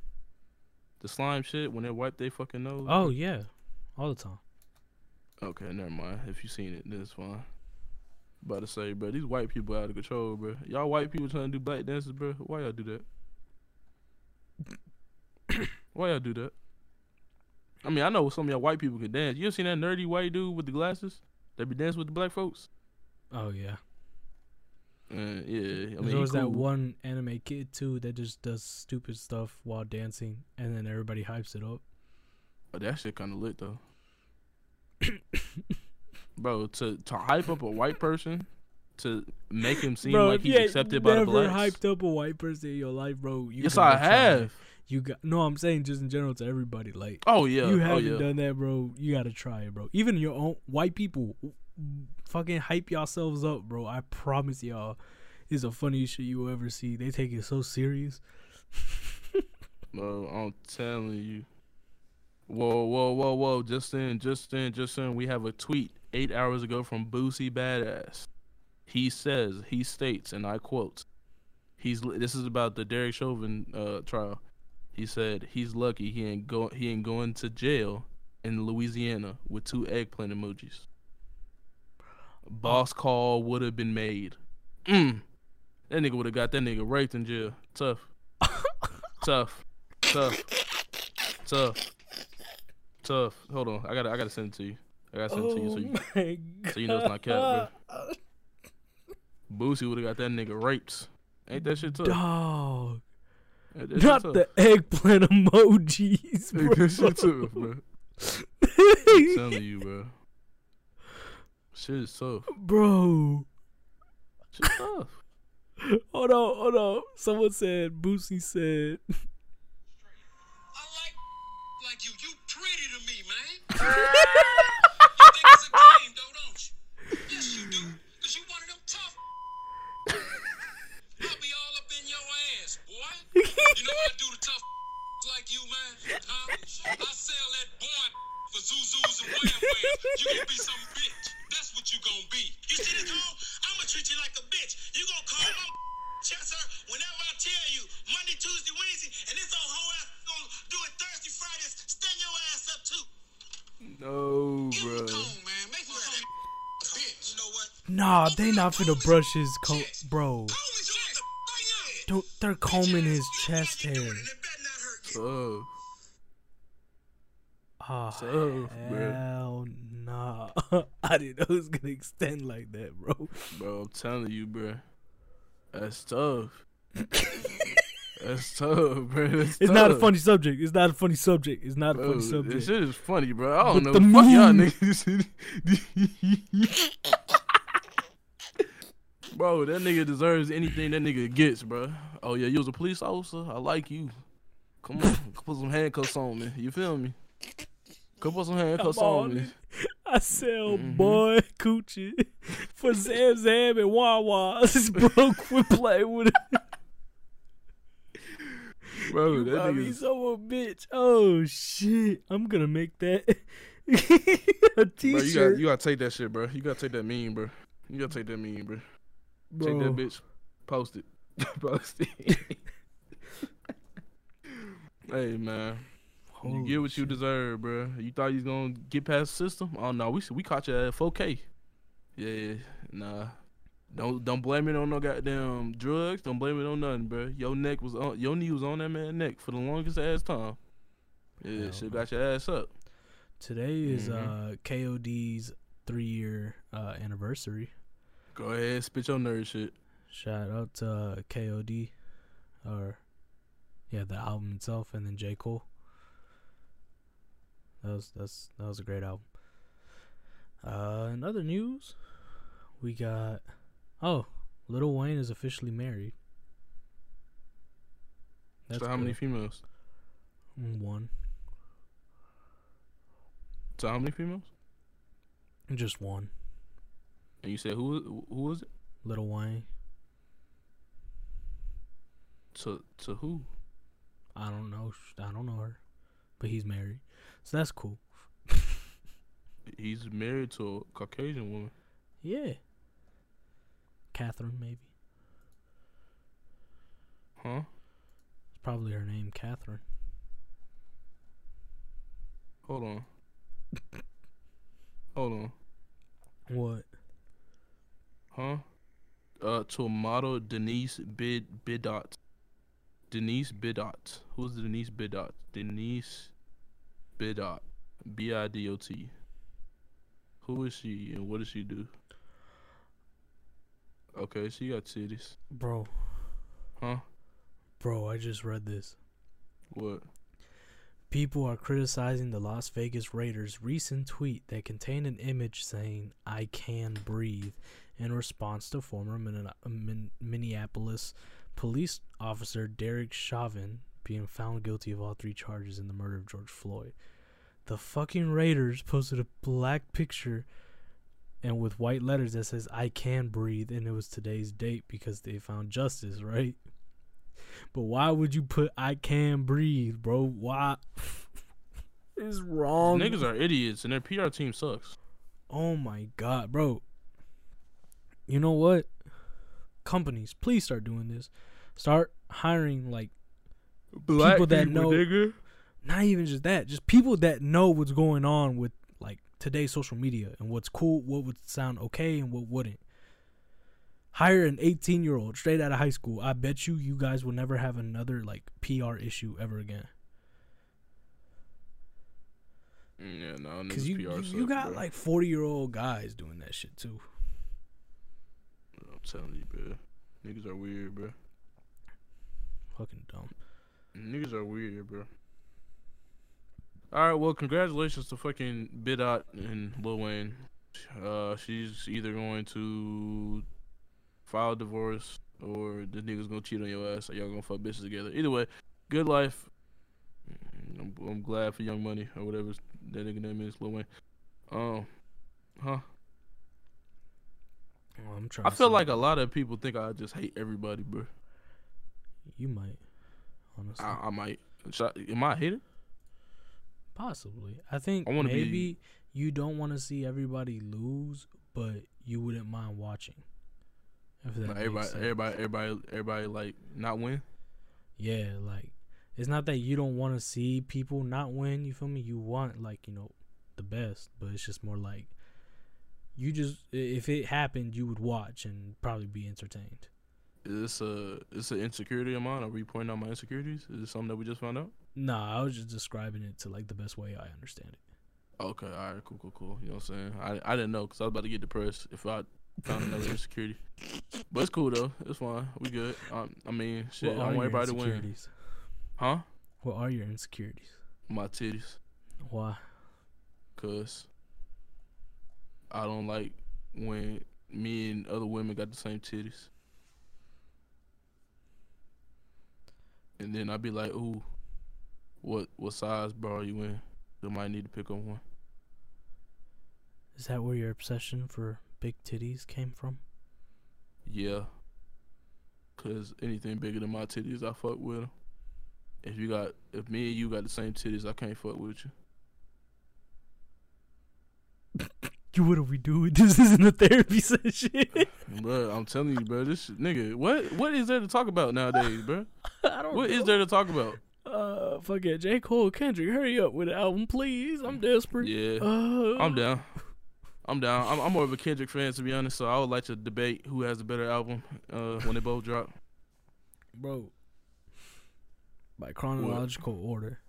The slime shit when they wipe their fucking nose. Oh yeah, all the time. Okay, never mind. If you seen it, then it's fine. About to say, bro, these white people out of control, bro. Y'all white people trying to do black dances, bro. Why y'all do that? Why y'all do that? I mean, I know some of y'all white people can dance. You ever seen that nerdy white dude with the glasses that be dancing with the black folks? Oh yeah. Uh, yeah, I mean, there was that one anime kid too that just does stupid stuff while dancing, and then everybody hypes it up. But that shit kind of lit though. Bro, to to hype up a white person, to make him seem bro, like he's ain't accepted by the blacks. never hyped up a white person in your life, bro. You yes, I have. You got no. I'm saying just in general to everybody. Like Oh yeah, you oh haven't yeah. done that, bro. You gotta try it, bro. Even your own white people, fucking hype yourselves up, bro. I promise y'all, it's the funniest shit you will ever see. They take it so serious. Bro, I'm telling you. Whoa, whoa, whoa, whoa! Just in, just in, just in. We have a tweet eight hours ago from Boosie Badass. He says, he states, and I quote, "He's this is about the Derek Chauvin uh, trial." He said he's lucky he ain't go he ain't going to jail in Louisiana with two eggplant emojis. Boss call would have been made. Mm. That nigga would have got that nigga raped in jail. Tough. Tough. Tough. Tough. Tough. Hold on. I gotta I gotta send it to you. I gotta send it to you so you, oh my so you know it's not cap, bro. Boosie would have got that nigga raped. Ain't that shit tough? Dog. Ain't that Not tough? the eggplant emojis, Ain't bro. that shit tough, bro. I'm telling you, bro. Shit is tough. bro. Shit tough. Hold on, hold on. Someone said, Boosie said, I like like you. Tuesday, Wednesday, and this old hoe ass gonna do it Thursday, Fridays. Stand your ass up too. No, Give him bro. a man. Make him some bitch. You know what? Nah, they not finna brush his coat, bro. Comb his chest. Right now. Don't, they're combing his chest hair. It better not hurt. Tough. Ah, bro. hell nah. I didn't know it was gonna extend like that, bro. Bro, I'm telling you, bro. That's tough. That's tough, bro. That's It's not a funny subject. It's not a funny subject. It's not a Bro, funny this subject. shit is funny, bro. I don't But know. the Fuck y'all niggas. bro, that nigga deserves anything that nigga gets, bro. Oh yeah, you was a police officer. I like you. Come on, put some handcuffs on me. You feel me? Come put some handcuffs on on. me. I sell Mhm. boy coochie for Zam Zam and Wawa's. Bro, quit playing with it. Bro, You that me nigga's so a bitch. Oh shit! I'm gonna make that a Bro, you t-shirt, got you gotta take that shit, bro. You gotta take that meme, bro. You gotta take that meme, bro. bro. Take that bitch. Post it. Post it. hey man, you get what you deserve, bro. You thought you was gonna get past the system? Oh no, we we caught you at 4K. Yeah, nah. Don't don't blame it on no goddamn drugs. Don't blame it on nothing, bro. Your neck was on your knee was on that man's neck for the longest ass time. Yeah, Hell shit no. got your ass up. Today is Mhm. uh KOD's three year uh anniversary. Go ahead, spit your nerd shit. Shout out to uh, KOD, or yeah, the album itself, and then J Cole. That was that's that was a great album. Uh, in other news, we got oh, Lil Wayne is officially married. That's so how many females? Mm, One, So how many females? just one. And you said who who was it? Lil Wayne. To to who? I don't know. I don't know her, but he's married, so that's cool. He's married to a Caucasian woman. Yeah. Catherine, maybe. Huh? It's probably her name, Catherine. Hold on. Hold on. What? Huh? Uh, to model Denise Bid Bidot. Denise Bidot. Who's Denise Bidot? Denise Bidot. B I D O T. Who is she and what does she do? Okay, so you got titties. Bro, Huh? bro, I just read this. What? People are criticizing the Las Vegas Raiders' recent tweet that contained an image saying, I can breathe, in response to former Min- Min- Minneapolis police officer Derek Chauvin being found guilty of all three charges in the murder of George Floyd. The fucking Raiders posted a black picture and with white letters that says, I can breathe, and it was today's date because they found justice, right? But why would you put I can breathe, bro? Why? it's wrong. Niggas are idiots and their PR team sucks. Oh my god, bro. You know what? Companies, please start doing this. Start hiring like Black People that know- nigga. not even just that, just people that know what's going on with today's social media and what's cool, what would sound okay and what wouldn't. Hire an 18 year old straight out of high school. I bet you you guys will never have another like PR issue ever again. Mm, yeah, no, Cause you PR you, you got bro. like 40 year old guys doing that shit too. I'm telling you, bro. Niggas are weird, bro. Fucking dumb. Niggas are weird, bro. All right, well, congratulations to fucking Bidot and Lil Wayne. Uh, she's either going to file a divorce or the nigga's gonna cheat on your ass, or y'all gonna fuck bitches together. Either way, good life. Mm, I'm, I'm glad for Young Money or whatever that nigga name is, Lil Wayne. Um, huh? Oh, I'm trying. I feel like a lot of people think I just hate everybody, bro. you might, honestly, I, I might. Should I- Am I a hater? Possibly. I think I wanna be- maybe you don't want to see everybody lose, but you wouldn't mind watching. If that everybody, sense. everybody, everybody, everybody, like not win. Yeah, like it's not that you don't want to see people not win. You feel me? You want like you know the best, but it's just more like you just if it happened, you would watch and probably be entertained. Is this a is an insecurity of mine? Are we pointing out my insecurities? Is this something that we just found out? Nah, I was just describing it to like the best way I understand it. Okay, all right, cool, cool, cool. You know what I'm saying? I I didn't know because I was about to get depressed if I found another insecurity. But it's cool though. It's fine. We good. Um, I mean, shit. what I are want your everybody to win. insecurities? Huh? What are your insecurities? My titties, Why? cause I don't like when me and other women got the same titties. And then I'd be like, ooh, what what size bra are you in? I might need to pick up one. Is that where your obsession for big titties came from? Yeah. Cause anything bigger than my titties, I fuck with 'em. If you got, if me and you got the same titties, I can't fuck with you. You what are we doing? This isn't a therapy session. bro, I'm telling you, bro, this shit- nigga, what what is there to talk about nowadays, bro? I don't What know. is there to talk about? Uh, fuck it, J Cole, Kendrick, hurry up with the album, please. I'm desperate. Yeah, Uh, I'm down. I'm down. I'm, I'm more of a Kendrick fan to be honest, so I would like to debate who has the better album uh, when they both drop. bro. By chronological order,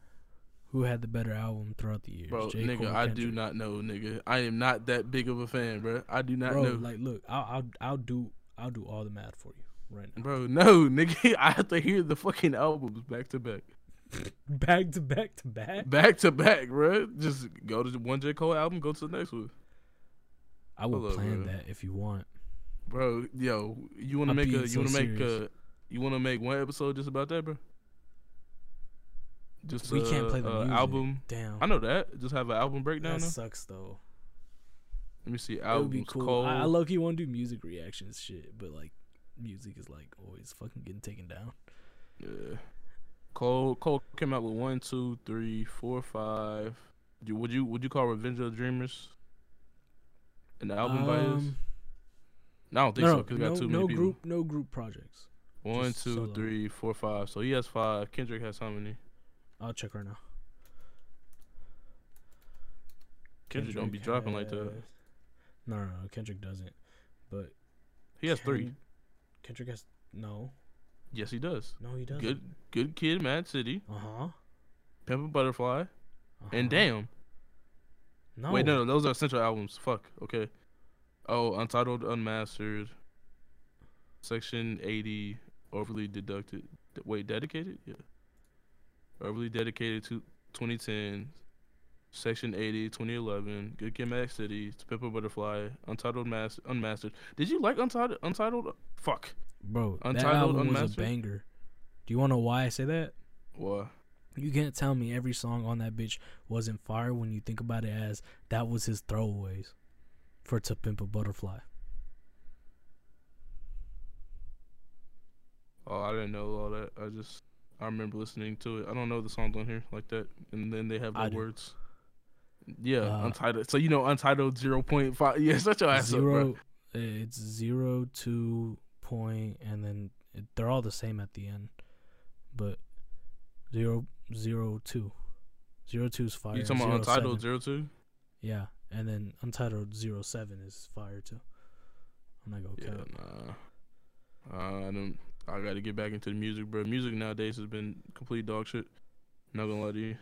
who had the better album throughout the years? Bro, J. nigga, Cole, I do not know, nigga. I am not that big of a fan, bro. I do not Bro, know. like, look, I'll, I'll, I'll do, I'll do all the math for you right now. Bro, no, nigga. I have to hear the fucking albums back to back. Back to back to back. Back to back, bro. Just go to the one J. Cole album, go to the next one. I will plan bro. that if you want. Bro, yo, you wanna make a you so wanna make serious. a you wanna make one episode just about that, bro? Just We can't uh, play the uh, album. Damn, I know that. Just have an album breakdown. that sucks though. Let me see. It would Albums. be cool. Cole. I, I low key want to do music reactions shit, but like, music is like always fucking getting taken down. yeah. Cole Cole came out with one, two, three, four, five. Would you would you call Revenge of the Dreamers an album by his? Um, No, I don't think no, so. Cause no, got too many no people. group, no group projects. One, just two, solo. three, four, five. So he has five. Kendrick has how many? I'll check right now. Kendrick don't be dropping like that. No, no, no. Kendrick doesn't. But He has three. Kendrick has no, Yes, he does. no, he doesn't. Good, good kid, Mad City, Uh huh. Pimp a Butterfly, and Damn. No. Wait, no, no, those are essential albums. Fuck. Okay. Oh, Untitled, Unmastered, Section 80, Overly Deducted. D- Wait, Dedicated? Yeah. Overly Dedicated to 2010, Section 80, 2011, Good Kid, Mad City, To Pimp a Butterfly, Untitled, Mas- Unmastered. Did you like Untitled? Untitled? Fuck. Bro, that Untitled, album was a banger. Do you want to know why I say that? What? You can't tell me every song on that bitch wasn't fire when you think about it as that was his throwaways for To Pimp a Butterfly. Oh, I didn't know all that. I just I remember listening to it. I don't know the songs on here like that, and then they have the words. Yeah, Uh, untitled. So you know, untitled zero point five. Yeah, such your ass up, bro. Zero, it's zero, two point, and then it, they're all the same at the end, but zero, zero, two, zero two is fire. You talking about untitled seven- zero two? Yeah, and then untitled zero seven is fire too. I'm not gonna Yeah, nah. Uh, I don't. I got to get back into the music, bro. Music nowadays has been complete dog shit. Not gonna lie to you.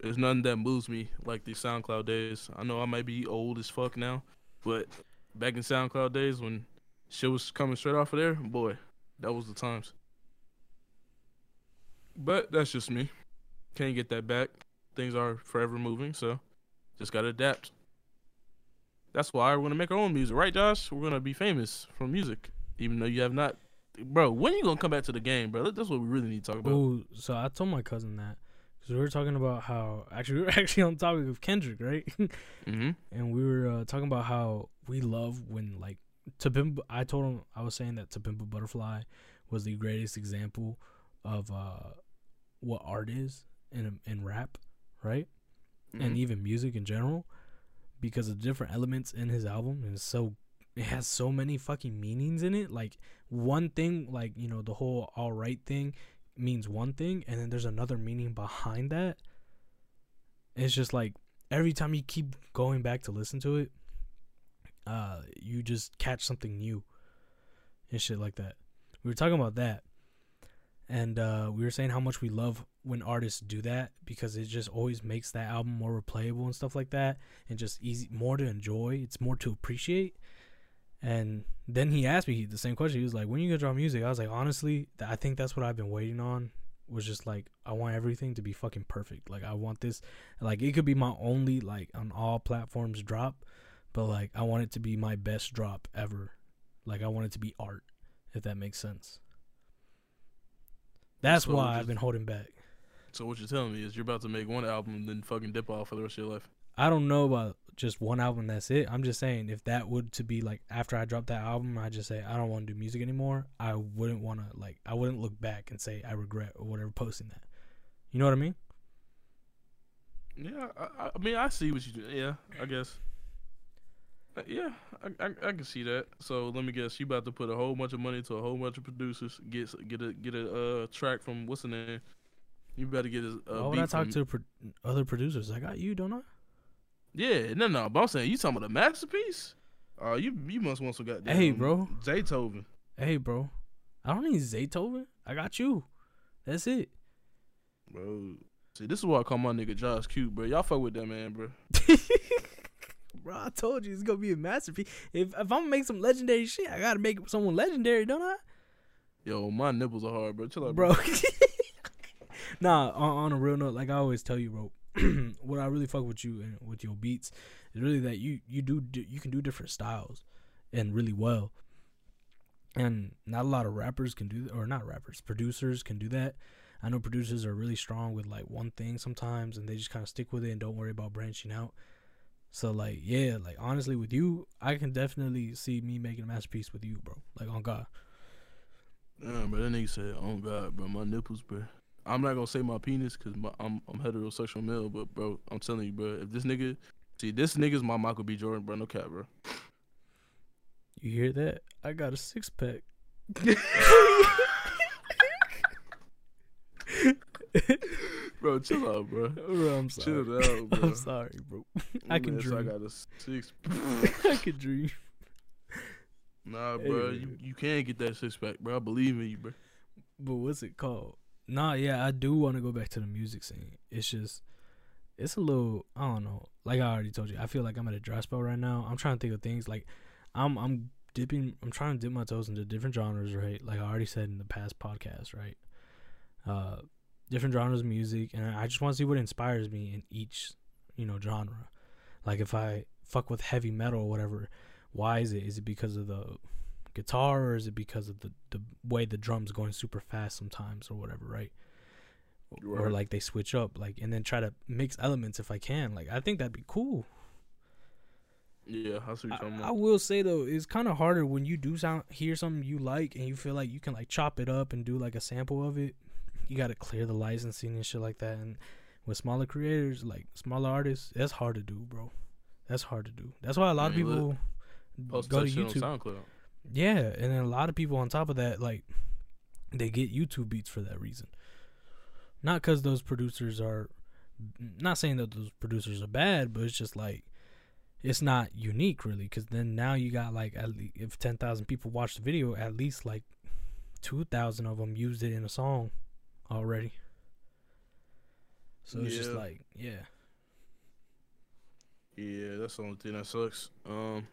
There's nothing that moves me like the SoundCloud days. I know I might be old as fuck now, but back in SoundCloud days when shit was coming straight off of there, boy, that was the times. But that's just me. Can't get that back. Things are forever moving, so just gotta adapt. That's why we're gonna make our own music, right, Josh? We're gonna be famous from music, even though you have not. Bro, when you gonna come back to the game, bro? That's what we really need to talk about. Oh, so I told my cousin that because we were talking about how actually we were actually on topic of Kendrick, right? Mm-hmm. and we were uh, talking about how we love when like to pimp. I told him I was saying that to pimp a butterfly was the greatest example of uh, what art is in in rap, right? Mm-hmm. And even music in general, because of different elements in his album, and so it has so many fucking meanings in it. Like one thing, like you know, the whole all right thing means one thing, and then there's another meaning behind that. It's just like every time you keep going back to listen to it, uh, you just catch something new and shit like that. We were talking about that, and uh, we were saying how much we love when artists do that because it just always makes that album more replayable and stuff like that, and just easy more to enjoy. It's more to appreciate. And then he asked me the same question. He was like, "When you gonna drop music?" I was like, "Honestly, I think that's what I've been waiting on." Was just like I want everything to be fucking perfect. Like I want this, like it could be my only like on all platforms drop, but like I want it to be my best drop ever. Like I want it to be art, if that makes sense. That's So why I've been holding back. So what you're telling me is you're about to make one album and then fucking dip off for the rest of your life. I don't know about just one album. That's it. I'm just saying if that would to be like after I drop that album, I just say I don't want to do music anymore. I wouldn't want to like I wouldn't look back and say I regret or whatever posting that. You know what I mean? Yeah, I, I- I mean, I see what you do. Yeah, I guess. Uh, Yeah, I, I I can see that. So let me guess, you about to put a whole bunch of money to a whole bunch of producers, get get a get a uh, track from what's the name? You better get a, a Why would beat I talk to pro- other producers? I got you, don't I? Yeah, no, no. But I'm saying you talking about a masterpiece. Uh, you you must want some goddamn. Hey, bro. Zaytoven. Hey, bro, I don't need Zaytoven. I got you. That's it. Bro, see, this is why I call my nigga Josh cute, bro. Y'all fuck with that man, bro. bro, I told you it's gonna be a masterpiece. If if I'm gonna make some legendary shit, I gotta make someone legendary, don't I? Yo, my nipples are hard, bro. Chill out, bro. nah, on, on a real note, like I always tell you, bro, what I really fuck with you and with your beats is really that you you do you can do different styles and really well. And not a lot of rappers can do that, or not rappers, producers can do that. I know producers are really strong with like one thing sometimes, and they just kind of stick with it and don't worry about branching out. So like, yeah, like honestly, with you, I can definitely see me making a masterpiece with you, bro. Like on God. Damn, bro. That nigga said, on God, bro, my nipples, bro." I'm not gonna say my penis because I'm I'm heterosexual male, but bro, I'm telling you, bro. If this nigga, see, this nigga's my Michael B. Jordan, bro. No cap, bro. You hear that? I got a six pack. Bro, chill out, bro. Bro, I'm sorry. Chill out, bro. I'm sorry, bro. I can Man, so I dream. got a six. I could dream. Nah, bro, Hey. you, you can get that six pack, bro. I believe in you, bro. But what's it called? Nah, yeah, I do want to go back to the music scene. It's just, it's a little, I don't know. Like I already told you, I feel like I'm at a dry spell right now. I'm trying to think of things like, I'm I'm dipping, I'm trying to dip my toes into different genres, right? Like I already said in the past podcast, right? Uh, different genres of music, and I just want to see what inspires me in each, you know, genre. Like if I fuck with heavy metal or whatever, why is it? Is it because of the guitar or is it because of the, the way the drums going super fast sometimes or whatever right? or like they switch up like and then try to mix elements if i can like i think that'd be cool Yeah, I see what you're I, I will say though it's kind of harder when you do sound hear something you like and you feel like you can like chop it up and do like a sample of it you got to clear the licensing and shit like that and with smaller creators like smaller artists that's hard to do bro that's hard to do that's why a lot of people Post go to youtube. Yeah, and then a lot of people on top of that, like, they get YouTube beats for that reason. Not because those producers are, not saying that those producers are bad, but it's just like, it's not unique really. Because then now you got like, at least, if ten thousand people watch the video, at least like two thousand of them used it in a song already. So it's just like, yeah, Yeah, that's the only thing that sucks. Um,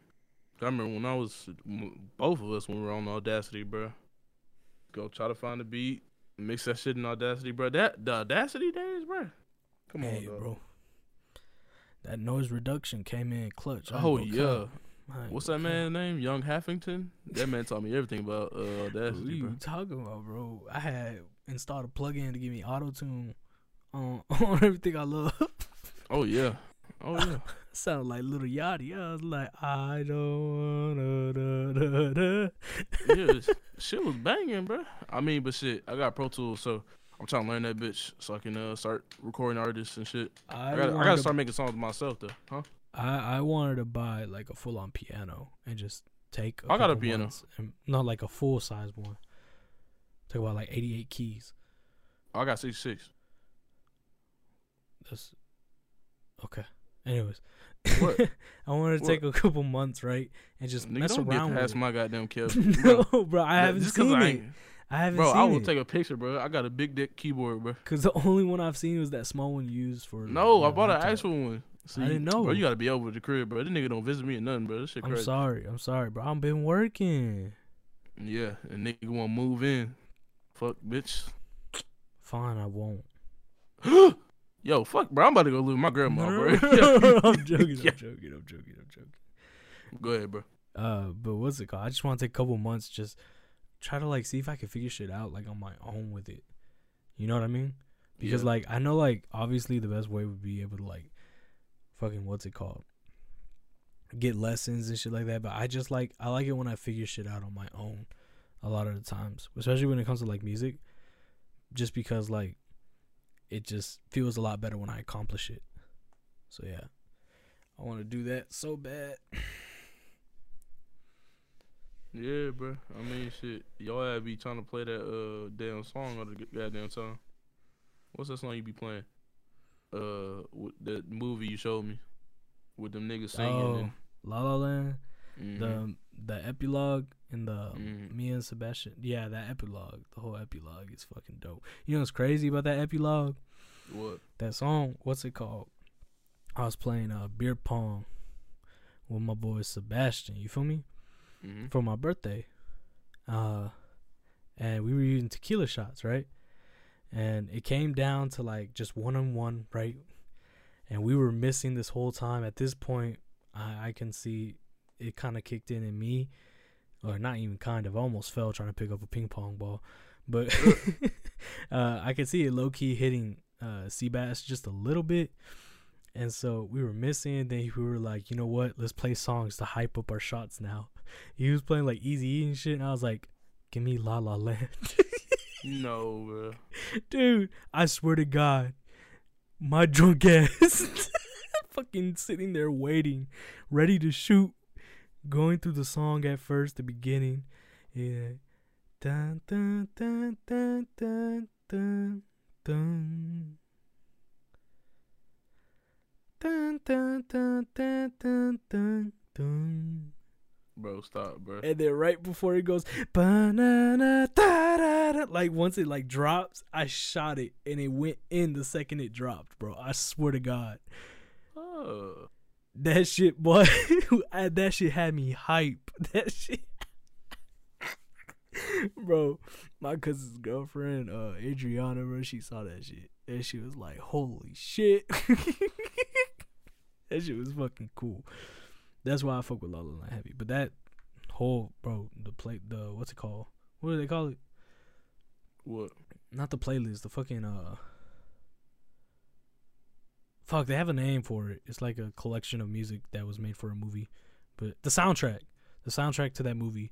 I remember when I was both of us when we were on Audacity, bro. Go try to find a beat, mix that shit in Audacity, bro. That the Audacity days, bro. Come on, dog. bro. That noise reduction came in clutch. I Oh yeah. What's that man's name? Young Haffington. That man taught me everything about uh, What Audacity, you bro. talking about, bro? I had installed a plugin to give me auto tune on on everything I love. Oh yeah. Oh yeah. Sounded like Lil Yachty. I was like, I don't wanna da, da, da. yeah, shit was banging, bro. I mean, but shit, I got Pro Tools, so I'm trying to learn that bitch so I can uh, start recording artists and shit. I, I gotta, I gotta to- start making songs myself though, huh? I I wanted to buy like a full on piano and just take. I got a piano. And, not like a full size one. Take about like 88 keys. Oh, I got 66. That's okay. Anyways, What? I wanted to What? take a couple months, right, and just Nigga, mess don't around get with past it. my goddamn bro. no, bro, I haven't Just seen I it. I haven't Bro, I will it. take a picture, bro. I got a big dick keyboard, bro. Cause the only one I've seen was that small one used for. No, I bought an actual one. See, didn't know. Bro, you gotta be over the crib, bro. This nigga don't visit me or nothing, bro. This shit I'm sorry. I'm sorry, bro. I've been working. Yeah, and nigga wanna move in. Fuck, bitch. Fine, I won't. Yo, fuck, bro. I'm about to go with my grandma, bro. I'm joking. I'm joking. I'm joking. I'm joking. Go ahead, bro. Uh, but what's it called? I just want to take a couple months, just try to like see if I can figure shit out like on my own with it. You know what I mean? Because Yeah. like I know like obviously the best way would be able to like fucking what's it called? Get lessons and shit like that. But I just like I like it when I figure shit out on my own a lot of the times. Especially when it comes to like music. Just because like it just feels a lot better when I accomplish it. So yeah. I want to do that so bad. Yeah, bro. I mean, shit. Y'all had be trying to play that uh damn song all the goddamn time. What's that song you be playing? Uh, with that movie you showed me with them niggas singing. Oh, and, La La Land, Mhm. the the epilogue and the Mhm. me and Sebastian. Yeah, that epilogue, the whole epilogue is fucking dope. You know what's crazy about that epilogue? what? That song, what's it called? I was playing uh beer pong with my boy Sebastian. You feel me? hmm For my birthday, uh, and we were using tequila shots, right? And it came down to like just one on one, right? And we were missing this whole time. At this point, I, I can see it kind of kicked in in me, or not even kind of. I almost fell trying to pick up a ping pong ball, but uh, I could see it low key hitting uh, Seabass just a little bit. And so we were missing. Then we were like, you know what? Let's play songs to hype up our shots now. He was playing like Easy E and shit, and I was like, "Give me La La Land." No, bro. Dude, I swear to God, my drunk ass fucking sitting there waiting, ready to shoot, going through the song at first, the beginning. Yeah. Dun dun dun dun dun dun dun. Dun dun dun dun dun dun dun. Bro, stop, bro. and then right before it goes, "Ba-na-na, da-da-da," like once it like drops, I shot it and it went in the second it dropped, bro. I swear to God, Oh, that shit, boy, I- that shit had me hype. That shit, bro. My cousin's girlfriend, uh, Adriana, bro, she saw that shit and she was like, "Holy shit!" that shit was fucking cool. That's why I fuck with La La Land heavy. But that whole, bro, the play, the what's it called? What do they call it? what? Not the playlist. The fucking uh. Fuck, they have a name for it. It's like a collection of music that was made for a movie, but the soundtrack, the soundtrack to that movie,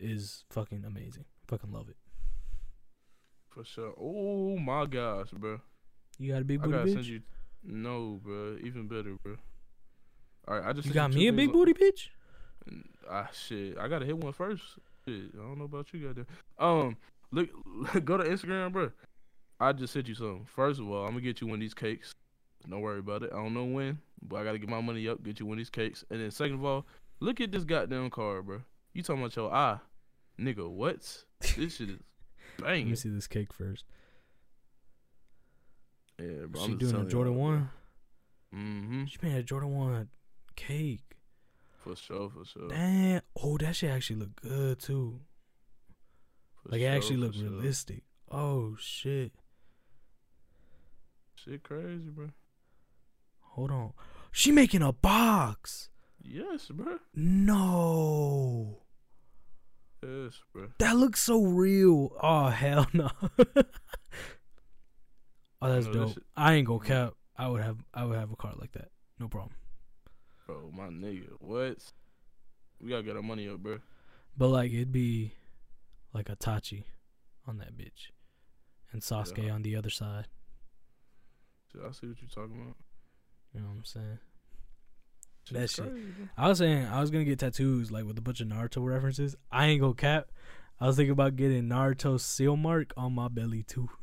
is fucking amazing. Fucking love it. For sure. Oh my gosh, bro. You got a big I booty gotta bitch. send you. No, bro. Even better, bro. All right, I just you got two me a big booty bitch. Ah, shit. I gotta hit one first. Shit, I don't know about you, goddamn. Um, look, go to Instagram, bro. I just sent you something. First of all, I'm gonna get you one of these cakes. Don't worry about it. I don't know when, but I gotta get my money up, get you one of these cakes. And then second of all, look at this goddamn card, bro. You talking about your eye, nigga? What? This shit is Let me see this cake first. Yeah, bro. she doing a Jordan one. Mm-hmm. She made a Jordan one cake. For sure, for sure. Damn. Oh, that shit actually look good too. For Like it actually look sure. realistic. Oh shit. Shit, crazy, bro. Hold on. She making a box. Yes, bro. No. Yes, bro. That looks so real. Oh hell no. oh, that's that dope. shit- I ain't gonna cap. I would have. I would have a car like that. No problem. Bro, my nigga, what? We gotta get our money up, bro. But like it'd be like Itachi on that bitch, and Sasuke Yeah. on the other side. Shit, I see what you're talking about. You know what I'm saying? That shit. I was saying I was gonna get tattoos like with a bunch of Naruto references. I ain't gonna cap. I was thinking about getting Naruto seal mark on my belly too.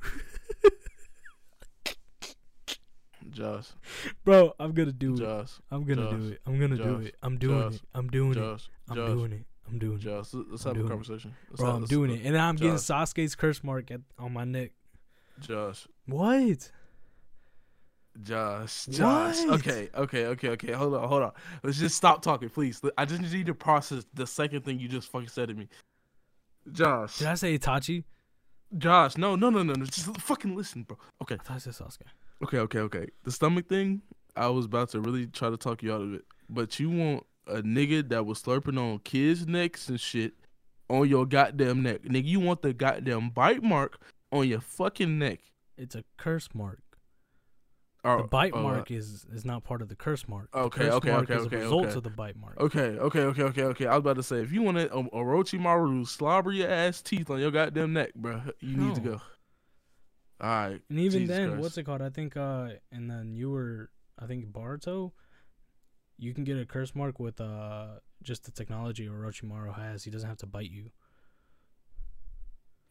Josh, Bro, I'm gonna do it. Josh, I'm gonna do it. I'm gonna do it. I'm doing Josh, it. I'm doing it. I'm Josh, doing it. I'm doing it. Josh. let- Let's have a conversation. Let's Bro, I'm doing it. And I'm getting Sasuke's curse mark at, on my neck. Josh, What? Josh, Josh. What? Okay, okay, okay, okay. Hold on, hold on. Let's just stop talking, please. I just need to process the second thing you just fucking said to me. Josh, Did I say Itachi? Josh, no, no, no, no, no. Just fucking listen, bro. Okay, I thought I said Sasuke. Okay, okay, okay. The stomach thing, I was about to really try to talk you out of it. But you want a nigga that was slurping on kids' necks and shit on your goddamn neck. Nigga, you want the goddamn bite mark on your fucking neck. It's a curse mark. Or, The bite oh, mark is is not part of the curse mark. The Okay, curse okay, mark okay, is okay, a result okay. of the bite mark. Okay, okay, okay, okay, okay. I was about to say, if you want a, a Orochimaru slobber your ass teeth on your goddamn neck, bro, you need to go. All right. And even Jesus then, Christ. what's it called? I think uh and then you were I think Boruto, you can get a curse mark with uh just the technology Orochimaru has. He doesn't have to bite you.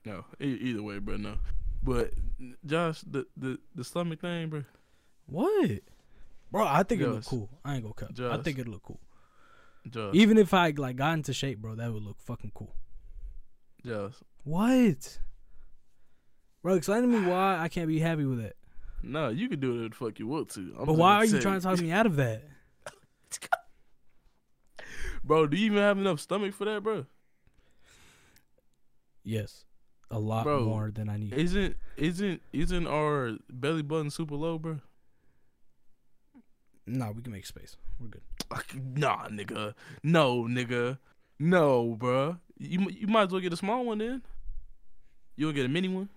No, e- either way, bro, no. But Josh, the the the stomach thing, bro. What? Bro, I think it look Just- cool. I ain't gonna cut. I just- think it look cool. Josh, Even if I like got into shape, bro, that would look fucking cool. Josh. What? Bro, explain to me why I can't be happy with it. No, you can do it if the fuck you want to. I'm But just why are you trying to talk me out of that? Bro, do you even have enough stomach for that, bro? Yes. A lot Bro, more than I need. Isn't isn't isn't our belly button super low, bro? No, we can make space. We're good. Nah, nigga. No, nigga. No, bro. You you might as well get a small one then. You'll get a mini one.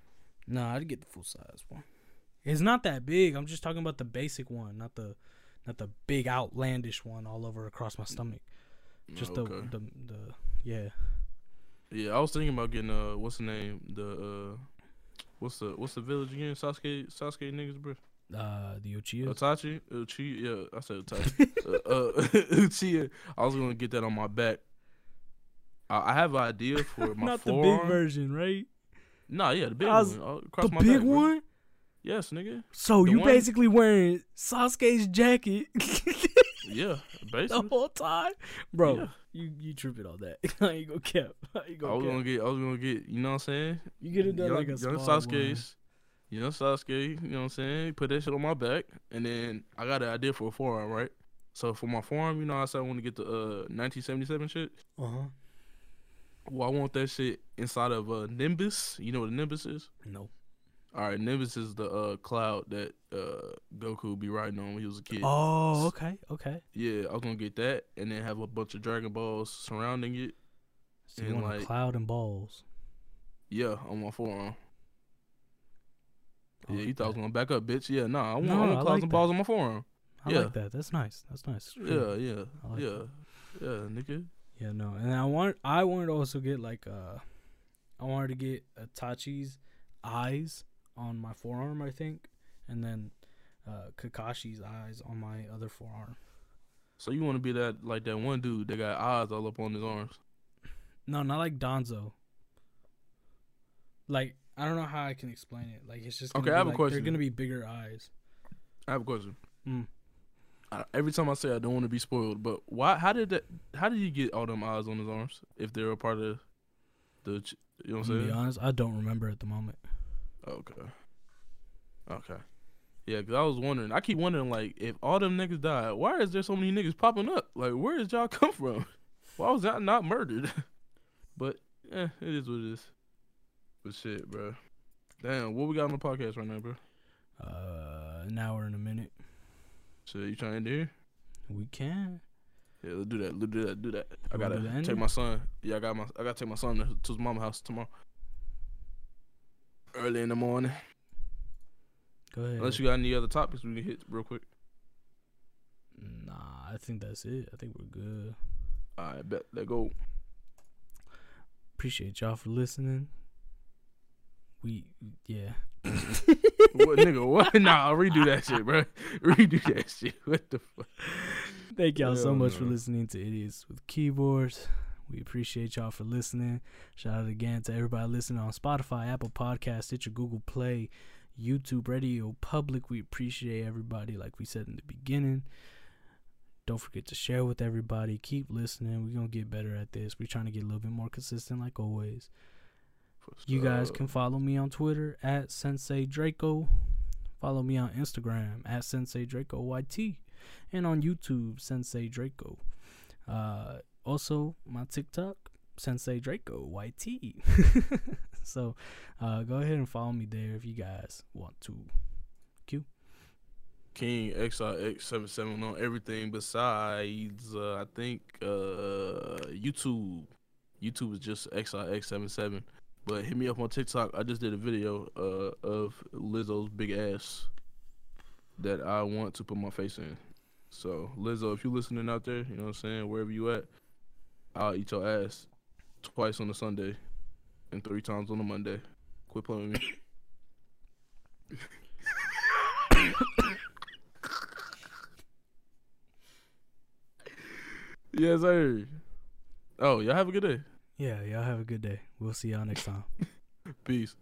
Nah, I'd get the full size one. It's not that big. I'm just talking about the basic one, not the not the big outlandish one all over across my stomach. Just Okay. the the the yeah. Yeah, I was thinking about getting uh what's the name? The uh what's the what's the village again? Sasuke Sasuke niggas, bro. Uh the Uchihas. Itachi? Uchi yeah, I said Itachi. uh, uh Uchiha. I was gonna get that on my back. I, I have an idea for my not the big version, right? Nah, yeah, the big was- one. the my big back, bro. one? Yes, nigga. So The you one- basically wearing Sasuke's jacket Yeah, basically the whole time, bro. Yeah. You you tripping on that? I ain't gonna cap. I ain't gonna was cap. gonna get. I was gonna get. You know what I'm saying? you get it done young, like a young small one. Sasuke's. Young Sasuke. You know what I'm saying? Put that shit on my back, and then I got an idea for a forearm, right? So for my forearm, you know, I said I want to get the uh 1977 shit. Uh huh. Well, I want that shit inside of a Nimbus. You know what a Nimbus is? No. All right, Nimbus is the uh cloud that uh Goku be riding on when he was a kid. Oh, okay, okay. Yeah, I was gonna get that, and then have a bunch of Dragon Balls surrounding it. So you And, want a cloud and balls? Yeah, on my forearm. I Yeah, like you thought I was gonna back up, bitch. Yeah, nah, I want, No, I want I clouds like and that. balls on my forearm. I yeah. like that. That's nice. That's nice. Yeah, yeah, like yeah, that. yeah, nigga. Yeah, no. And I want I wanted to also get like uh I wanted to get Itachi's eyes on my forearm, I think, and then uh Kakashi's eyes on my other forearm. So you want to be that like that one dude that got eyes all up on his arms? No, not like Danzo. Like I don't know how I can explain it. Like it's just Okay, I have a question. They're gonna be bigger eyes. I have a question. Mm. I, every time I say I don't want to be spoiled, but why? How did that? How did he get all them eyes on his arms if they're a part of the? You know what I'm saying? To be honest, I don't remember at the moment. Okay. Okay. Yeah, cause I was wondering. I keep wondering, like, if all them niggas died, why is there so many niggas popping up? Like, where did y'all come from? Why was that not murdered? but eh, it is what it is. But shit, bro. Damn, what we got on the podcast right now, bro? Uh, an hour and a minute. So you trying to end here? We can. Yeah, let's do that. Let's do that. Do that. I gotta do take my son. Yeah, I got my. I gotta take my son to, to his mama house tomorrow. Early in the morning. Go ahead. Unless you got any other topics we can hit real quick. Nah, I think that's it. I think we're good. I bet. Let go. Appreciate y'all for listening. We yeah. what nigga? What? Nah, redo that shit, bro. Redo that shit. What the fuck? Thank y'all so Hell much for listening to Idiots with Keyboards. We appreciate y'all for listening. Shout out again to everybody listening on Spotify, Apple Podcasts, Stitcher, Google Play, YouTube, Radio Public. We appreciate everybody, like we said in the beginning. Don't forget to share with everybody. Keep listening. We're going to get better at this. We're trying to get a little bit more consistent, like always. You guys can follow me on Twitter at Sensei Draco. Follow me on Instagram at Sensei Draco YT. And on YouTube, Sensei Draco. Uh, also, my TikTok, Sensei Draco YT. so uh, go ahead and follow me there if you guys want to. Q. King XIX77 on everything besides uh, I think uh, YouTube. YouTube is just XIX77. But hit me up on TikTok. I just did a video uh, of Lizzo's big ass that I want to put my face in. So Lizzo, if you're listening out there, you know what I'm saying, wherever you at, I'll eat your ass twice on a Sunday and three times on a Monday. Quit playing with me. yes, sir. Oh, y'all have a good day. Yeah, y'all have a good day. We'll see y'all next time. Peace.